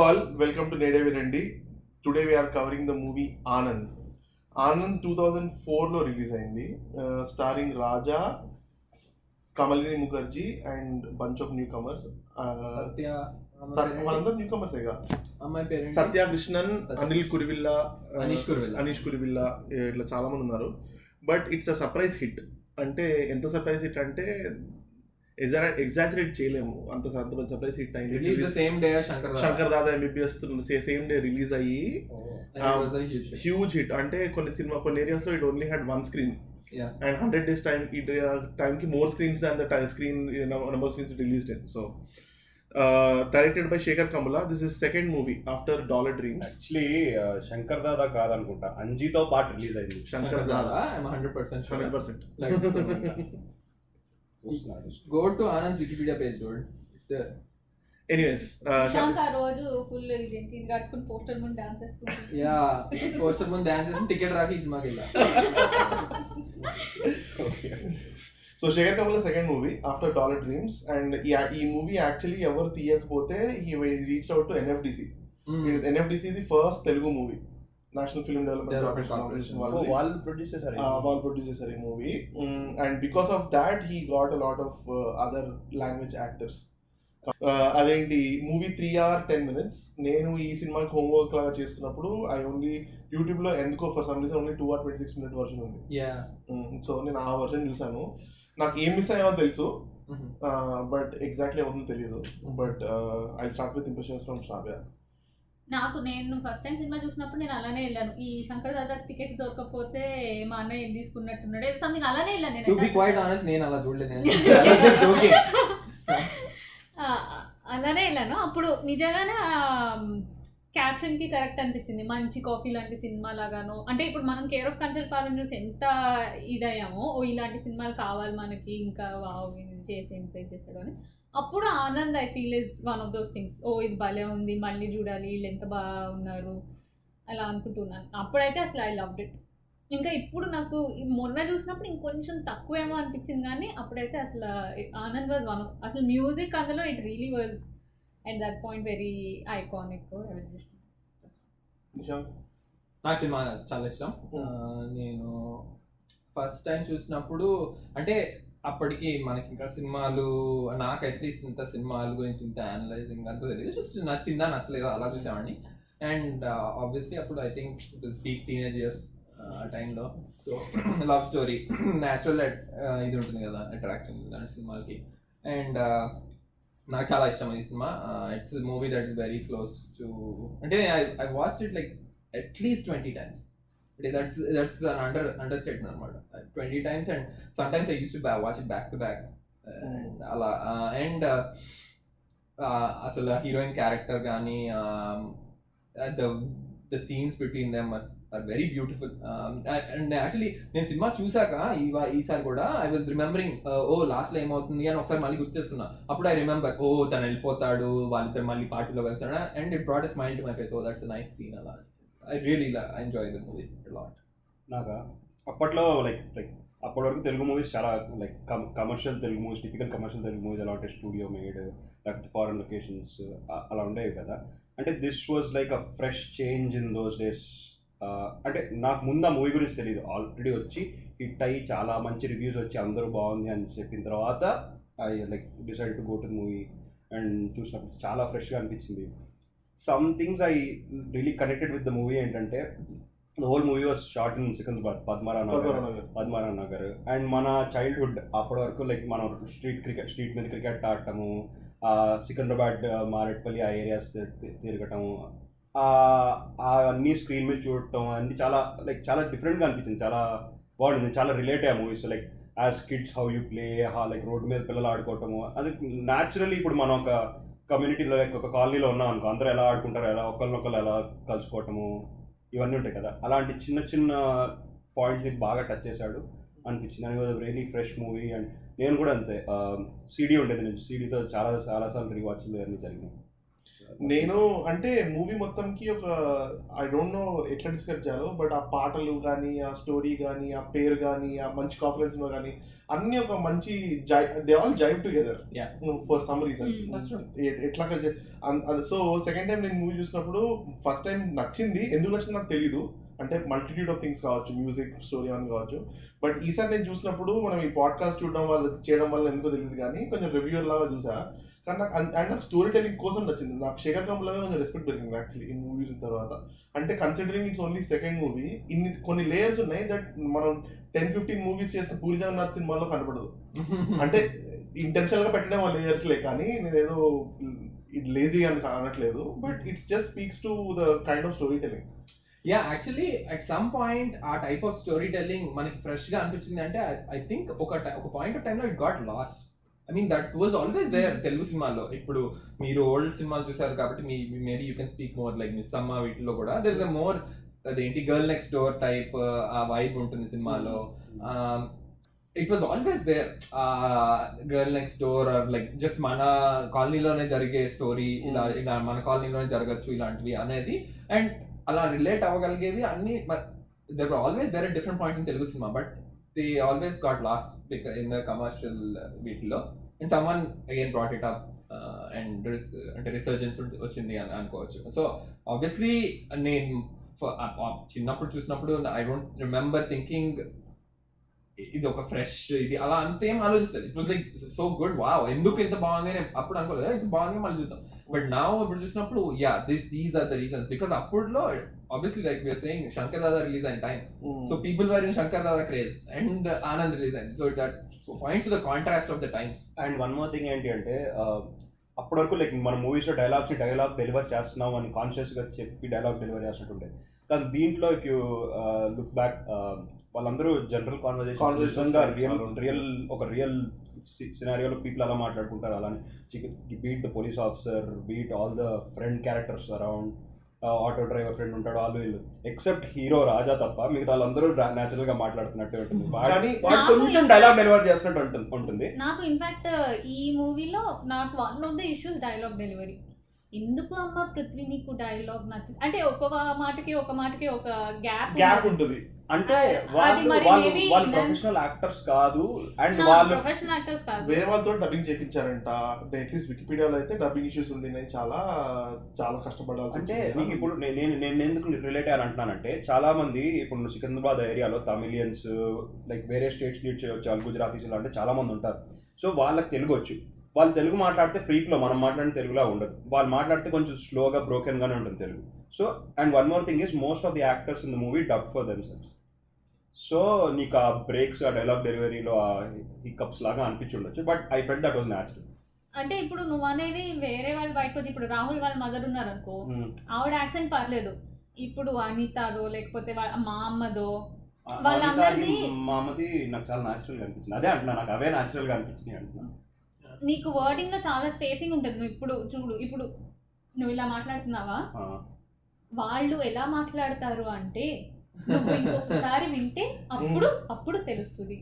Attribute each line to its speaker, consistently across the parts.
Speaker 1: all, welcome to Nede Vinandi. Today we are covering the movie Anand. Anand two thousand ఫోర్లో release అయింది. Starring Raja Kamalini Mukherjee and bunch of
Speaker 2: newcomers
Speaker 1: వాళ్ళందరూ న్యూ కమర్సేగా సత్య కృష్ణన్ అనిల్ కురివిల్లా
Speaker 2: అనీష్ కురువిల్లా.
Speaker 1: అనీష్ కురివిల్లా ఇట్లా చాలా మంది ఉన్నారు. But it's a surprise hit అంటే ఎంత సర్ప్రైజ్ హిట్ అంటే ఎగ్జాజరేట్ చేయలేము. అంత అంత సర్ప్రైజ్ హిట్ అయింది.
Speaker 2: Same day Shankar
Speaker 1: Shankar Dada MBBS same day release అయ్యి
Speaker 2: హ్యూజ్
Speaker 1: హిట్ అంటే కొన్ని సినిమా కొన్ని ఏరియాస్లో it only had one screen
Speaker 2: Yeah.
Speaker 1: And hundred days time ఈ టైం కి more screens than the screen number screens released so directed by Shekhar Kammula this is second movie after dollar dreams
Speaker 3: actually Shankar Dada కాదనుకుంటా. అంజీతో పాటు release అయింది.
Speaker 1: Shankar
Speaker 2: Dada hundred percent
Speaker 1: hundred percent
Speaker 3: చూస్తున్నాడు.
Speaker 2: Go to Anand Wikipedia page డోడ్ it's there
Speaker 1: anyways
Speaker 4: Shashank ఆ రోజు full ఇదేంటి ఇది కట్టుకుని poster ముందు డాన్స్ చేస్తుంది.
Speaker 2: యా పోస్టర్ ముందు డాన్స్ చేసి టికెట్ రాకి ఈ సినిమాకి వెళ్ళా.
Speaker 1: So Shekhar Kammula second movie after dollar dreams and ఈ మూవీ యాక్చువల్లీ ఎవరు తీయకపోతే he reach out to NFDC NFDC the first Telugu movie national film
Speaker 2: development
Speaker 1: Development
Speaker 2: corporation
Speaker 3: వాళ్ళు ప్రొడ్యూస్ చేశారు
Speaker 1: వాళ్ళు ప్రొడ్యూస్ చేశారు ఈ movie and because of that he got a lot of other language actors అదేంటి movie three hour ten minutes నేను ఈ సినిమాకి homework లాగా చేస్తున్నప్పుడు ఐ ఓన్లీ యూట్యూబ్లో ఎందుకో for some reason only two or twenty six minute version ఉంది
Speaker 2: yeah
Speaker 1: so నేను ఆ వర్షన్ చూసాను నాకు ఏం మిస్ అయ్యామో తెలుసు. బట్ ఎగ్జాక్ట్లీ అవుతుందో తెలియదు. But I start with impressions from Shravya
Speaker 4: నాకు నేను ఫస్ట్ టైం సినిమా చూసినప్పుడు నేను అలానే వెళ్ళాను. ఈ శంకర్ దాదా టికెట్స్ దొరకకపోతే మా అన్నయ్య ఏం తీసుకున్నట్టున్నాడు. సంథింగ్ అలానే వెళ్ళాను
Speaker 2: టు బి
Speaker 4: నేను
Speaker 2: క్వైట్ ఆనెస్ట్ నేను అలా చూడలేదు.
Speaker 4: అలానే వెళ్ళాను. అప్పుడు నిజంగానే క్యాప్షన్కి కరెక్ట్ అనిపించింది. మంచి కాఫీ లాంటి సినిమా లాగాను అంటే ఇప్పుడు మనం కేర్ ఆఫ్ కంచల్ పాలన చూసి ఎంత ఇదయ్యామో ఓ ఇలాంటి సినిమాలు కావాలి మనకి ఇంకా వావ్ చేసి ఎంకరేజ్ ఇది చేశాడు అని. అప్పుడు Anand I feel is one of those things ఓ ఇది భలే ఉంది మళ్ళీ చూడాలి వీళ్ళు ఎంత బాగా ఉన్నారు అలా అనుకుంటున్నాను. అప్పుడైతే అసలు ఐ లవ్ ఇట్ ఇంకా ఇప్పుడు నాకు మొన్న చూసినప్పుడు ఇంకొంచెం తక్కువేమో అనిపించింది కానీ అప్పుడైతే అసలు uh, ఆనంద్ వాజ్ వన్ అసలు మ్యూజిక్ అందులో it really was at that point very iconic
Speaker 1: Nishank
Speaker 2: నాకు సినిమా చాలా ఇష్టం. నేను ఫస్ట్ టైం చూసినప్పుడు అంటే అప్పటికి మనకి ఇంకా సినిమాలు నాకు అట్లీస్ట్ ఇంత సినిమాల గురించి ఇంత అనలైజింగ్ అంత తెలియదు. జస్ట్ నచ్చిందా నచ్చలేదా అలా చూసామండి అండ్ ఆబ్వియస్లీ అప్పుడు I think it is peak teenage years ఆ టైంలో సో లవ్ స్టోరీ న్యాచురల్ ఇది ఉంటుంది కదా అట్రాక్షన్ ఇలాంటి సినిమాలకి. అండ్ నాకు చాలా ఇష్టం ఈ cinema. It's movie that is very close to అంటే I I watch it like at least twenty times that's that's an under understatement అనమాట twenty times and some times I use to watch it back to back and అలా and అసలు heroine character కానీ the the scenes between them are very beautiful. And actually నేను cinema చూసాక ఈ- ఈసారి కూడా I was remembering ఓ లాస్ట్లో ఏమవుతుంది? అని ఒకసారి మళ్ళీ గుర్తు చేసుకున్నా. అప్పుడు ఐ రిమెంబర్ ఓ తను వెళ్ళిపోతాడు వాళ్ళిద్దరు మళ్ళీ పార్టీలో కలిసాడు and it brought mind to my face oh that's nice scene అలా. I really enjoy the movie lot
Speaker 3: నాకా? అప్పట్లో లైక్ లైక్ అప్పటి వరకు తెలుగు మూవీస్ చాలా like commercial Telugu movies typical commercial Telugu movies అలా ఉంటాయి స్టూడియో మేడ్ లేకపోతే ఫారెన్ లొకేషన్స్ అలా ఉండేవి కదా. అంటే this was like a fresh change in those days అంటే నాకు ముందు ఆ మూవీ గురించి తెలియదు ఆల్రెడీ వచ్చి హిట్ అయ్యి చాలా మంచి రివ్యూస్ వచ్చి అందరూ బాగుంది అని చెప్పిన తర్వాత I like decide to go to movie and చూసినప్పుడు చాలా ఫ్రెష్గా అనిపించింది. Some things I really connected with the movie ఏంటంటే the whole movie was shot in Secunderabad Padmarao
Speaker 1: Nagar
Speaker 3: Padmarao Nagar and మన చైల్డ్హుడ్ అప్పటి వరకు లైక్ మనం స్ట్రీట్ క్రికెట్ స్ట్రీట్ మీద క్రికెట్ ఆడటము ఆ సికింద్రాబాద్ మారేట్పల్లి ఆ ఏరియాస్ తిరగటము అన్ని స్క్రీన్ మీద చూడటం అన్ని చాలా లైక్ చాలా డిఫరెంట్గా అనిపించింది. చాలా బాగుంది చాలా రిలేట్ అయ్యా movies like as kids how you play like road మీద పిల్లలు ఆడుకోవటము. అది న్యాచురల్లీ ఇప్పుడు మనం ఒక కమ్యూనిటీలో లైక్ ఒక కాలనీలో ఉన్నాం అనుకో అందరూ ఎలా ఆడుకుంటారు ఎలా ఒకరినొకరు ఎలా కలుసుకోవటము ఇవన్నీ ఉంటాయి కదా. అలాంటి చిన్న చిన్న పాయింట్స్ని బాగా టచ్ చేశాడు. అనిపించింది. అని was very fresh movie and నేను కూడా అంతే సీడీ ఉండేది. నేను సీడీతో చాలా చాలాసార్లు రీవాచ్లు అన్నీ జరిగినాయి
Speaker 1: నేను అంటే మూవీ మొత్తంకి ఒక ఐ డోంట్ నో ఎట్లా డిస్క్రైబ్ చేయాలో బట్ ఆ పాటలు కానీ ఆ స్టోరీ కానీ ఆ పేరు కానీ ఆ మంచి కాన్ఫిడెన్స్ కానీ అన్ని ఒక మంచి జై they all jive together
Speaker 2: Yeah.
Speaker 1: For some
Speaker 4: reason.
Speaker 2: That's right.
Speaker 1: ఎట్లా సో సెకండ్ టైం నేను మూవీ చూసినప్పుడు ఫస్ట్ టైం నచ్చింది ఎందుకు నచ్చింది నాకు తెలీదు అంటే మల్టిట్యూడ్ ఆఫ్ థింగ్స్ కావచ్చు మ్యూజిక్ స్టోరీ అని కావచ్చు బట్ ఈసారి నేను చూసినప్పుడు మనం ఈ పాడ్కాస్ట్ చూడడం వల్ల చేయడం వల్ల ఎందుకో తెలియదు కానీ కొంచెం రివ్యూర్ లాగా చూసా కానీ నాకు అండ్ నాకు స్టోరీ టెలింగ్ కోసం నచ్చింది. నాకు శేఖర్ కమల్ కొంచెం రెస్పెక్ట్ పెరిగింది యాక్చువల్లీ ఈ మూవీస్ తర్వాత. అంటే considering it's only second movie ఇన్ని కొన్ని లేయర్స్ ఉన్నాయి దట్ మనం టెన్ ఫిఫ్టీన్ మూవీస్ చేసిన పూరి జగన్నాథ్ సినిమాలో కనపడదు. అంటే ఇంటెన్షనల్గా పెట్టడం లేయర్స్ లే కానీ నేను ఏదో లేజీ అని అనట్లేదు but it's just speaks to the kind of storytelling
Speaker 2: yeah actually at some point ఆ టైప్ ఆఫ్ స్టోరీ టెల్లింగ్ మనకి ఫ్రెష్గా అనిపించింది అంటే ఐ థింక్ ఒక ఒక పాయింట్ ఆఫ్ టైంలో it got lost I mean that was always there Telugu సినిమాల్లో ఇప్పుడు మీరు ఓల్డ్ సినిమాలు చూసారు కాబట్టి మీ maybe you can speak more like Missamma వీటిలో కూడా. దర్ ఇస్ అ మోర్ అదేంటి గర్ల్ నెక్స్ట్ డోర్ టైప్ ఆ వైబ్ ఉంటుంది సినిమాలో it was always there girl next door or like just మన కాలనీలోనే జరిగే స్టోరీ ఇలా ఇలా మన కాలనీలోనే జరగచ్చు ఇలాంటివి అనేది. అండ్ అలా రిలేట్ అవ్వగలిగేవి అన్ని there always there different points in Telugu cinema but they always got lost in the commercial వీటిలో. And someone again brought it up and అంటే రిసర్జెన్స్ వచ్చింది అని అనుకోవచ్చు సో ఆబ్వియస్లీ నేను ఫ- ఆ- ఆ చిన్నప్పుడు చూసినప్పుడు ఐ డోంట్ రిమెంబర్ థింకింగ్ ఇది ఒక ఫ్రెష్ ఇది అలా అంతేం ఆలోచించలేదు it was like so good wow ఎందుకు ఇంత బాగుంది అని అప్పుడు అనుకోలేదు ఇంత బాగుంది మళ్ళీ చూద్దాం బట్ నా ఇప్పుడు చూసినప్పుడు yeah this these are the reasons because అప్పుడులో obviously like we're saying Shankar Dada release అయిన time so people were in Shankar Dada craze and Anand release అయింది so that points the contrast of the times
Speaker 3: and one more thing ఏంటి అంటే అప్పటి వరకు like మన మూవీస్లో dialogues dialogue deliver చేస్తున్నాం అని కాన్షియస్గా చెప్పి డైలాగ్ డెలివర్ చేస్తుంటుండే కానీ దీంట్లో ఇఫ్ యూ లుక్ బ్యాక్ వాళ్ళందరూ జనరల్ కాన్వర్జేషన్ రియల్. రియల్ ఒక రియల్ సినారియోలో పీపుల్ అలా మాట్లాడుకుంటారు. అలానే beat the police officer beat all the friend characters around auto driver friend ఉంటాడు వాళ్ళు వీళ్ళు. ఎక్సెప్ట్ హీరో రాజా తప్ప మిగతా వాళ్ళందరూ న్యాచురల్గా మాట్లాడుతున్నట్టే ఉంటుంది.
Speaker 1: కానీ
Speaker 3: వాడు కొంచెం డైలాగ్ డెలివర్ చేసినట్టు ఉంటుంది ఉంటుంది.
Speaker 4: నాకు ఇన్ఫాక్ట్ ఈ మూవీలో నాకు one of the issues dialogue delivery ఎందుకు అమ్మ పృథ్వీ నీకు డైలాగ్ నచ్చింది? అంటే ఒక మాటకి ఒక మాటకి ఒక గ్యాప్
Speaker 1: గ్యాప్ ఉంటుంది.
Speaker 3: అంటే వాళ్ళు ప్రొఫెషనల్ యాక్టర్స్ కాదు అండ్ వాళ్ళు
Speaker 4: ప్రొఫెషనల్ యాక్టర్స్ కాదు.
Speaker 1: వేరే వాళ్ళతో డబ్బింగ్ చేయించారంట అట్లీస్ట్ వికీపీడియాలో అయితే డబ్బింగ్ ఇష్యూస్ ఉండినాయి చాలా చాలా కష్టపడాల్సి
Speaker 3: అంటే. నీకు ఇప్పుడు నేను నేను ఎందుకు రిలేట్ అయ్యాలంటున్నానంటే చాలా మంది ఇప్పుడు సికింద్రాబాద్ ఏరియాలో తమిళియన్స్ లైక్ వేరే స్టేట్స్ నుంచి వచ్చే వాళ్ళు గుజరాతీస్ ఇలా అంటే చాలా మంది ఉంటారు. సో వాళ్ళకి తెలుగు వచ్చు వాళ్ళు తెలుగు మాట్లాడితే ఫ్రీక్లో మనం మాట్లాడిన తెలుగులా ఉండదు. వాళ్ళు మాట్లాడితే కొంచెం స్లోగా బ్రోకెన్ గానే ఉంటుంది Telugu. So and one more thing is most of the actors in the movie dub for themselves so నీకు ఆ బ్రేక్స్ ఆ డైలాగ్ డెలివరీలో ఆ హికప్స్ లాగా అనిపించుండొచ్చు. But I felt that was natural
Speaker 4: అంటే ఇప్పుడు నువ్వు అనేది వేరే వాళ్ళు బయటకు వచ్చి ఇప్పుడు రాహుల్ వాళ్ళ మదర్ ఉన్నారు అనుకో ఆవిడ యాక్సెంట్ పర్లేదు. ఇప్పుడు అనితాదో లేకపోతే వాళ్ళ మా అమ్మదో వాళ్ళందరిది-
Speaker 3: మా అమ్మది నాకు చాలా న్యాచురల్గా అనిపించింది. అదే అంటున్నా నాకు అవే న్యాచురల్గా అనిపించినాయి అంటున్నా.
Speaker 4: నీకు వర్డింగ్లో చాలా స్పేసింగ్ ఉంటుంది. నువ్వు ఇప్పుడు చూడు ఇప్పుడు నువ్వు ఇలా మాట్లాడుతున్నావా. వాళ్ళు ఎలా మాట్లాడతారు అంటే నువ్వు ఇంకొకసారి వింటే అప్పుడు అప్పుడు తెలుస్తుంది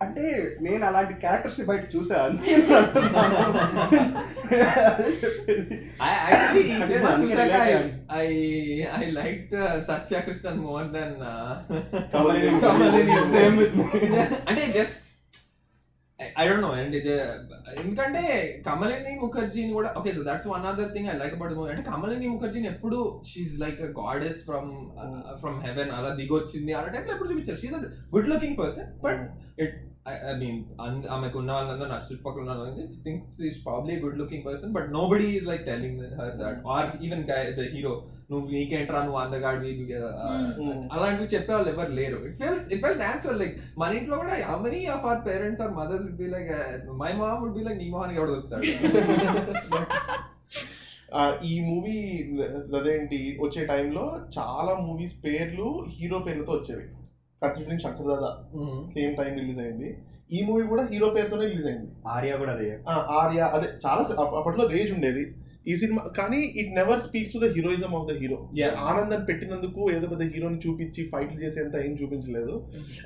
Speaker 3: అంటే నేను అలాంటి క్యారెక్టర్స్ని బయట చూసా అందుకే నేను అంటున్నాను. అదే చెప్పేది.
Speaker 2: I actually ఈ
Speaker 3: అంటే
Speaker 2: సినిమా
Speaker 3: అందుకే
Speaker 2: చూసాక
Speaker 3: relate
Speaker 2: I
Speaker 3: అయ్యాను.
Speaker 2: I I liked uh, Satya Krishnan more than uh,
Speaker 1: Kamalini
Speaker 2: Kamalini
Speaker 3: Same with me.
Speaker 2: అంటే just I don't know and ఎందుకంటే కమలిని ముఖర్జీని కూడా okay so that's one other thing I like about movie అంటే కమలిని ముఖర్జీని ఎప్పుడు she's like goddess from from heaven అలా దిగొచ్చింది అలా టైంలో ఎప్పుడు చూపించారు? She's a good looking person but I mean ఆమెకు ఉన్న వాళ్ళందరూ నా చుట్టుపక్కల ఉన్న వాళ్ళందరూ thinks is probably good looking person but nobody is like telling her that are even the hero నువ్వు నీకేంట్రా నువ్వు అందగాడివి
Speaker 1: Mm.
Speaker 2: అలాంటివి చెప్పే వాళ్ళు ఎవరు లేరు. It feels it feel natural like మన ఇంట్లో కూడా how many of our parents or mothers would be like my mom would be like నీ మొహానికి ఎవడు దొరుకుతాడు?
Speaker 1: ఆ, ఈ మూవీ అదేంటి వచ్చే టైంలో చాలా మూవీస్ పేర్లు హీరో పేర్లతో వచ్చేవి. Considering Shankar Dada same time release అయింది. ఈ మూవీ కూడా హీరో పేరుతోనే రిలీజ్ అయింది.
Speaker 3: ఆర్య కూడా అదే.
Speaker 1: ఆర్య అదే చాలా అప్పట్లో రేజ్ ఉండేది. ఈ సినిమా కానీ it never speaks to the heroism of the hero.
Speaker 2: Yeah.
Speaker 1: ఆనందం పెట్టినందుకు ఏదో పెద్ద హీరోని చూపించి ఫైట్లు చేసేంత ఏం చూపించలేదు.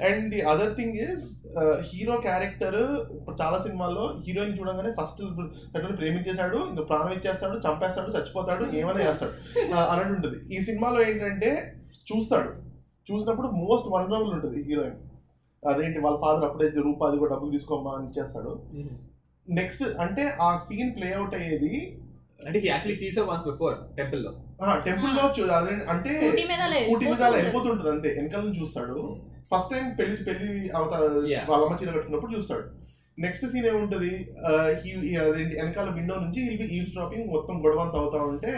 Speaker 1: And the other thing is hero character చాలా సినిమాల్లో హీరోయిన్ చూడగానే ఫస్ట్ ప్రేమించేశాడు ఇంకా ప్రాణం ఇచ్చేస్తాడు చంపేస్తాడు చచ్చిపోతాడు ఏమైనా చేస్తాడు. అన్నట్టు ఉంటుంది. ఈ సినిమాలో ఏంటంటే చూస్తాడు. చూసినప్పుడు మోస్ట్ వనరబుల్ ఉంటుంది హీరోయిన్ అదేంటి వాళ్ళ ఫాదర్ అప్పుడే రూపాది కూడా డబ్బులు తీసుకోమా అని ఇచ్చేస్తాడు. నెక్స్ట్ అంటే ఆ సీన్ ప్లే అవుట్ అయ్యేది
Speaker 2: అంటే he actually sees once before టెంపుల్లో
Speaker 1: టెంపుల్ అంటే
Speaker 4: స్కూటీ మీద అలా వెళ్ళిపోతుంటది.
Speaker 1: అంతే. వెనకాల నుంచి చూస్తాడు ఫస్ట్ టైం పెళ్ళి పెళ్ళి అవుతారు. వాళ్ళ అమ్మ చీర కట్టుకున్నప్పుడు చూస్తాడు. నెక్స్ట్ సీన్ ఏముంటది? అదేంటి వెనకాల విండో నుంచి ఈవ్ డ్రాపింగ్ మొత్తం గొడవ అంతా అవుతా ఉంటే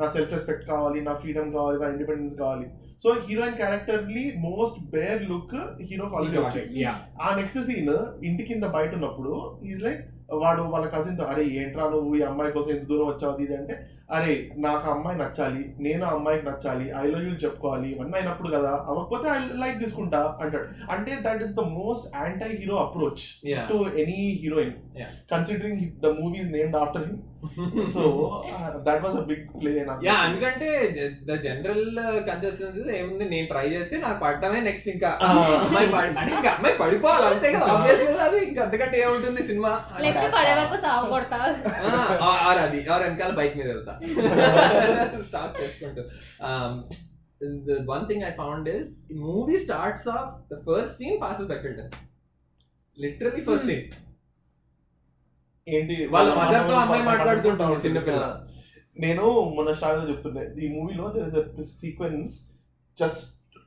Speaker 1: నా సెల్ఫ్ రెస్పెక్ట్ కావాలి నా ఫ్రీడమ్ కావాలి నా ఇండిపెండెన్స్ కావాలి. So heroine క్యారెక్టర్లీ most bare look hero already వచ్చాయి ఆ నెక్స్ట్ సీన్ ఇంటి కింద బయట ఉన్నప్పుడు ఈజ్ లైక్ వాడు వాళ్ళ కజిన్తో అరే ఏంట్రా నువ్వు? ఈ అమ్మాయి కోసం ఎంత దూరం వచ్చావు? ఇది అంటే అరే నాకు అమ్మాయి నచ్చాలి. నేను అమ్మాయికి నచ్చాలి. ఐ లవ్ యూ చెప్పుకోవాలి. ఇవన్నీ అయినప్పుడు కదా అవ్వకపోతే ఐ లైక్ తీసుకుంటా అంటాడు. అంటే that is the most anti hero
Speaker 2: approach
Speaker 1: to any heroine
Speaker 2: Yeah.
Speaker 1: Considering the movies named after him so that was a big play
Speaker 2: yeah ఎందుకంటే ద జనరల్ కన్సిస్టెన్సీ ఏముంది? నేను ట్రై చేస్తే నాకు పడటమే నెక్స్ట్ ఇంకా.
Speaker 1: Ah.
Speaker 2: అమ్మాయి పడి- అంటే ఇంకా అమ్మాయి పడిపోవాలి. అంతే కదా అది. ఇంకా అంతకంటే ఏముంటుంది సినిమా? ఆర్ అది ఆర్ వెనకాల బైక్ మీద వెళ్తా స్టార్ట్ చేసుకుంటూ I found is the movie starts off the first scene passes Bechdel test. Literally first
Speaker 4: Hmm.
Speaker 2: scene.
Speaker 1: ఏంటి
Speaker 2: వాళ్ళ mother తో అమ్మాయి మాట్లాడుతుంటుంది చిన్నపిల్ల.
Speaker 1: నేను మొన్న స్టార్ట్లో చెప్తుండే ఈ మూవీలో there is sequence just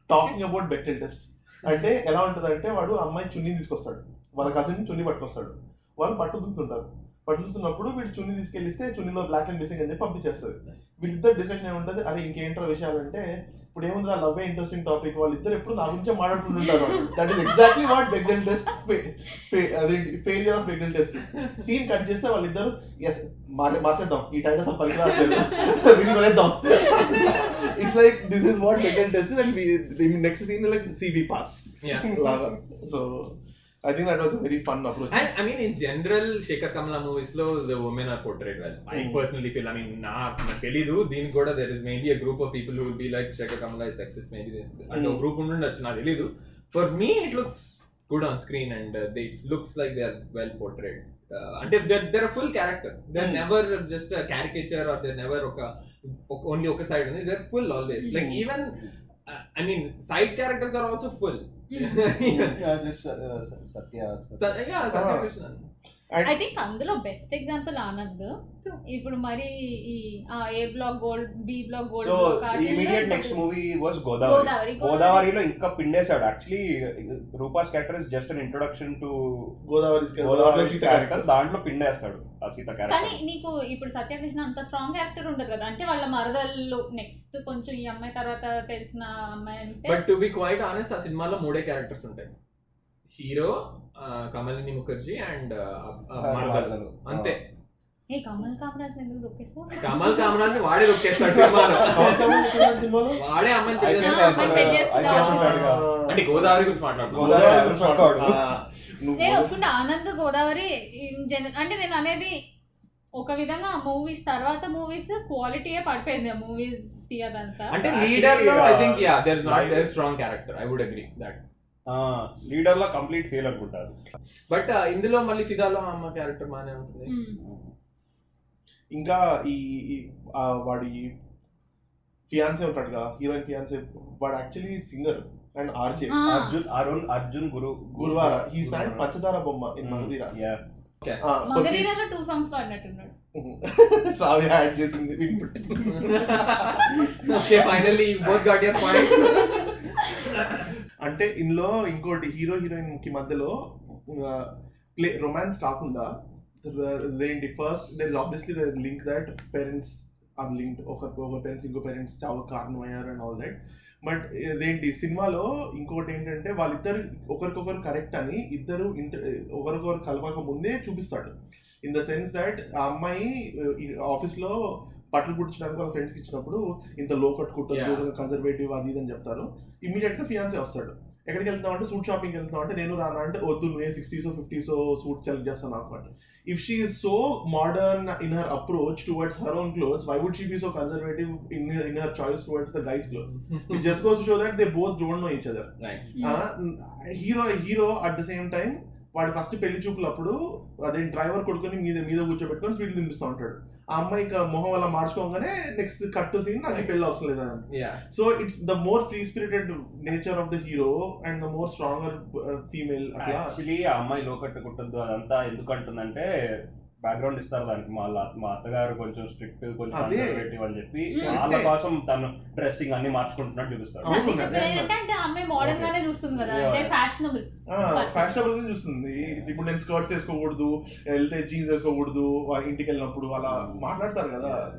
Speaker 1: talking about Bechdel test అంటే ఎలా ఉంటుంది అంటే వాడు అమ్మాయి చున్నీ తీసుకొస్తాడు వాళ్ళ కజిన్ చున్నీ పట్టుకొస్తాడు వాళ్ళు బట్టలు దులుతుంటారు బట్టలు దులుతున్నప్పుడు వీడు చున్నీ తీసుకెళ్ళిస్తే చున్నీలో బ్లాక్ అండ్ మిస్సింగ్ అని చెప్పి పంపించేస్తుంది. వీళ్ళిద్దరు డిస్కషన్ ఏముంటుంది? అరే ఇంకేంట్రా విషయాలు అంటే ఇప్పుడు ఏముంది ఆ లవ్ ఇంట్రెస్టింగ్ టాపిక్ వాళ్ళిద్దరు ఎప్పుడు నా గురించే మాట్లాడుకుంటుంటారు that is exactly what Bechdel test అదేంటి? Failure of Bechdel test scene cut చేస్తే వాళ్ళిద్దరు ఎస్ మార్చేద్దాం. ఈ టైట్ అసలు వినిపడేద్దాం it's like this is what Bechdel test and next scene like CV pass
Speaker 2: Yeah.
Speaker 1: So I think that was very fun approach
Speaker 2: And I mean, in general, Shekhar Kamala movies లో the women are portrayed well. I
Speaker 1: Hmm.
Speaker 2: personally feel, I mean, నాకు తెలీదు దీనికి కూడా there is maybe a group of people who will be like Shekhar Kamala is sexist maybe they- అంటే ఒక
Speaker 1: Hmm.
Speaker 2: Group ఉండుండొచ్చు నాకు తెలీదు for me it looks good on screen and they looks like they are well portrayed అంటే their full character they
Speaker 1: Hmm.
Speaker 2: Never just caricature or they never ఒక only ఒక side ఉంది they full always like
Speaker 4: Hmm.
Speaker 2: Even I mean side characters are also full
Speaker 3: ja,
Speaker 2: dus
Speaker 1: dat,
Speaker 4: dat, dat, ja, dat, já dat, dat, dat, I think అందులో best example Anand. ఇప్పుడు మరి ఈ ఆ ఏ black gold B black gold
Speaker 3: so immediate next movie was Godavari
Speaker 4: Godavari
Speaker 3: గోదావరిలో ఇంకా పిండేశాడు actually Rupa's character is just an introduction
Speaker 1: to
Speaker 3: Godavari
Speaker 1: Godavari
Speaker 3: character దాంట్లో పిండేస్తాడు ఆ సీత
Speaker 4: కానీ
Speaker 3: క్యారెక్టర్
Speaker 4: నీకు ఇప్పుడు సత్యకృష్ణ అంత స్ట్రాంగ్ యాక్టర్ ఉండదు కదా. అంటే వాళ్ళ మరదళ్ళు నెక్స్ట్ కొంచెం ఈ అమ్మాయి తర్వాత తెలిసిన అమ్మాయి అంటే
Speaker 2: but to be quite honest ఆ సినిమాలో మూడే క్యారెక్టర్స్ ఉంటాయి. హీరో కమలిని ముఖర్జీ అండ్ అంతే.
Speaker 4: ఏ కమల్ కామరాజ్
Speaker 2: వాడే దొక్కేస్తాడు వాడే చేసుకుంటాడు. అంటే గోదావరి గురించి మాట్లాడుతున్నాం
Speaker 3: గోదావరి ఎవరు చూడకాడు.
Speaker 1: నువ్వు
Speaker 4: నేను ఒప్పుకుంటే. ఆనంద్ గోదావరి ఇన్ జనరల్ అంటే నేను అనేది ఒక విధంగా మూవీస్ తర్వాత మూవీస్ క్వాలిటీయే పడిపోయింది. ఆ మూవీస్ తీయదంతా
Speaker 2: అంటే లీడర్లో I think yeah there
Speaker 3: is
Speaker 2: not. There strong character I would agree
Speaker 3: that లీడర్లో complete fail అనుకుంటారు.
Speaker 2: బట్ ఇందులో మళ్ళీ ఫిదాలో అమ్మ క్యారెక్టర్ బాగానే ఉంటుంది.
Speaker 1: ఇంకా ఈ వాడి ఫియాన్సే ఉంటాడుగా హీరోయిన్ ఫియాన్సే. వాడు actually singer and
Speaker 4: RJ.
Speaker 3: Arjun Arun Arjun గురు
Speaker 1: గురువార. ఈ song Panchadara Bomma
Speaker 3: in.
Speaker 1: Magadheera.
Speaker 3: Yeah.
Speaker 4: మగధీరలో టూ సాంగ్స్ పాడినట్టున్నాడు.
Speaker 1: శ్రావ్య యాడ్ చేసింది
Speaker 2: okay finally both got your point
Speaker 1: అంటే ఇందులో ఇంకోటి హీరో హీరోయిన్కి మధ్యలో ప్లే రొమాన్స్ కాకుండా ఏంటి first there is obviously there link that parents are linked ఒకరికి ఒక పేరెంట్స్ ఇంకో పేరెంట్స్ చాలా కారణం అయ్యారు అండ్ ఆల్ దట్ బట్ ఇదేంటి సినిమాలో ఇంకోటి ఏంటంటే వాళ్ళిద్దరు ఒకరికొకరు కరెక్ట్ అని ఇద్దరు ఇంటర్ ఒకరికొకరు కలవక ముందే చూపిస్తాడు. ఇన్ ద సెన్స్ దట్ ఆ అమ్మాయి ఆఫీస్లో బట్టలు కుట్టించడానికి వాళ్ళ ఫ్రెండ్స్కి ఇచ్చినప్పుడు ఇంత లో కట్టుకుంటుంది
Speaker 2: Yeah.
Speaker 1: కన్సర్వేటివ్ అది ఇది అని చెప్తారు. ఇమీడియట్గా ఫియాన్సీ వస్తాడు. ఎక్కడికి వెళ్తాం అంటే సూట్ షాపింగ్ వెళ్తాం అంటే నేను రానా అంటే వద్దు నువ్వే సిక్స్టీస్ ఫిఫ్టీస్ సూట్ సెలెక్ట్ చేస్తాను నాకు అంటే. If she is so modern in her approach towards her own clothes why would she be so conservative in in her choice towards the guys clothes it just goes show that they both don't know each other hero hero at the same time వాడి ఫస్ట్ పెళ్ళి చూపులు అప్పుడు అదే driver కొడుకుని మీద మీద కూర్చోబెట్టుకొని స్వీట్లు తినిపిస్తూ ఉంటాడు. ఆ అమ్మాయి మొహం వల్ల మార్చుకోగానే నెక్స్ట్ కట్ సీన్ నాకు ఈ పెళ్ళి అవసరం లేదా
Speaker 2: yeah
Speaker 1: so it's the more free spirited nature of the hero and the more stronger female అట్లా.
Speaker 3: యాక్చువల్లీ ఆ అమ్మాయి లోకట్టు కుట్టద్దు అదంతా ఎందుకు అంటుందంటే బ్యాక్గ్రౌండ్ ఇస్తారు దానికి. మా లా- మా అత్తగారు కొంచెం స్ట్రిక్ట్ కొంచెం. కన్సర్వేటివ్ అని చెప్పి. వాళ్ళ కోసం తను డ్రెస్సింగ్ అన్ని మార్చుకుంటున్నట్టు Yeah.
Speaker 4: ఫ్యాషనబుల్
Speaker 1: చూస్తుంది. ఇప్పుడు నేను స్కర్ట్స్ వేసుకోకూడదు వెళ్తే జీన్స్ వేసుకోకూడదు ఇంటికి వెళ్ళినప్పుడు అలా మాట్లాడతారు కదా.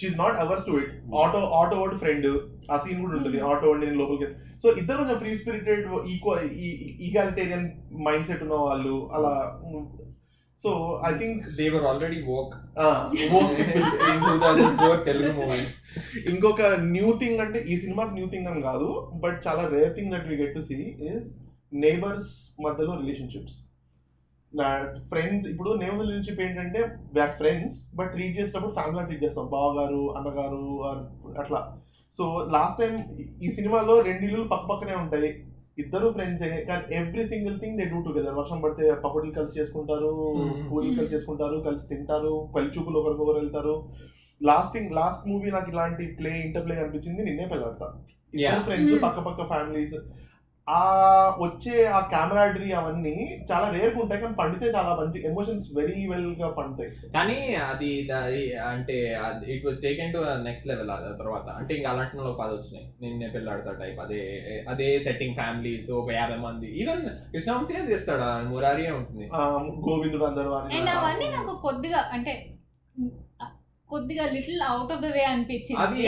Speaker 1: She's not averse to it auto auto word friend ఆ సీన్ కూడా ఉంటుంది. ఆటో వర్డ్ నేను లోపలికి సో ఇద్దరు కొంచెం free spirited equal egalitarian mind set ఉన్న వాళ్ళు అలా
Speaker 2: so I think they were already four Telugu movies
Speaker 1: ఇంకొక న్యూ థింగ్ అంటే ఈ సినిమాకి న్యూ థింగ్ అని కాదు బట్ చాలా rare thing that we get to see is neighbours మధ్యలో రిలేషన్షిప్స్ నా ఫ్రెండ్స్ ఇప్పుడు నేబర్ రిలేషన్షిప్ ఏంటంటే వ్యాక్ ఫ్రెండ్స్ బట్ ట్రీట్ చేసినప్పుడు ఫ్యామిలీ ట్రీట్ చేస్తాం. బావగారు అన్నగారు అట్లా. సో లాస్ట్ టైం ఈ సినిమాలో రెండు ఇల్లులు పక్క పక్కనే ఉంటాయి. ఇద్దరు ఫ్రెండ్సే కానీ every single thing they do together వర్షం పడితే పకోడీలు కలిసి చేసుకుంటారు
Speaker 2: Hmm.
Speaker 1: పూరీలు కలిసి చేసుకుంటారు కలిసి తింటారు పల్లి చూపులు ఒకరికొకరు వెళ్తారు లాస్ట్ థింగ్ లాస్ట్ మూవీ నాకు ఇలాంటి ప్లే ఇంటర్ ప్లే అనిపించింది నిన్నే పెళ్ళాడతా. Friends
Speaker 4: Hmm.
Speaker 1: పక్క పక్క ఫ్యామిలీస్ ఆ వచ్చే ఆ కెమెరాడరీ అవన్నీ చాలా రేర్గా ఉంటాయి కానీ పండితే చాలా మంచి ఎమోషన్స్ వెరీ వెల్గా పండుతాయి.
Speaker 2: కానీ అది ద- అంటే it was taken to next level ఆ తర్వాత. అంటే ఇంకా అలాంటి సినిమాలో పది వచ్చినాయి. నిన్నే పెళ్ళాడతా టైప్ అదే అదే సెట్టింగ్ ఫ్యామిలీస్ ఒక యాభై మంది. ఈవెన్ కృష్ణవంశీ అది చేస్తాడు మురారియే ఉంటుంది.
Speaker 1: ఆ, గోవిందుడు అందరు
Speaker 4: అవన్నీ నాకు కొద్దిగా అంటే కొద్దిగా little out of the way
Speaker 2: అది
Speaker 4: అనిపించింది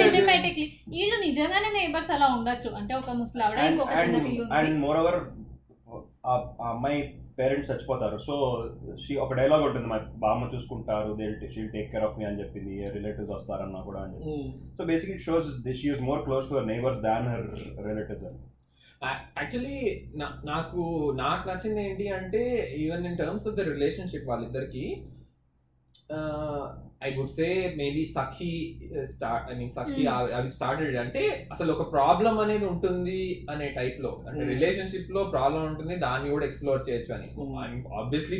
Speaker 4: సినిమాటిక్లీ వీళ్ళు నిజంగానే నేబర్స్ అలా ఉండొచ్చు. అంటే ఒక ముసలావిడ ఇంకొక చిన్న పిల్ల
Speaker 3: అండ్
Speaker 4: ఉంది.
Speaker 3: మోర్ ఓవర్ ఆ అమ్మాయి పేరెంట్స్ చచ్చిపోతారు. సో షీ ఒక డైలాగ్ ఉంటుంది. మా బామ్మ చూసుకుంటారు. They she take care of me అని చెప్పింది. రిలేటివ్స్ వస్తారన్నా కూడా అని. So basic it shows she use more close to her neighbours than her relatives
Speaker 2: actually నాకు నాకు నచ్చింది ఏంటి అంటే even in terms of the relationship వాళ్ళిద్దరికి I would say maybe Sakhi start I mean Sakhi
Speaker 4: Hmm.
Speaker 2: అవి started అంటే అసలు ఒక ప్రాబ్లం అనేది ఉంటుంది అనే టైప్లో అంటే
Speaker 1: Hmm.
Speaker 2: రిలేషన్షిప్లో ప్రాబ్లం ఉంటుంది దాన్ని కూడా ఎక్స్ప్లోర్ చేయొచ్చు అని
Speaker 1: Hmm.
Speaker 2: Obviously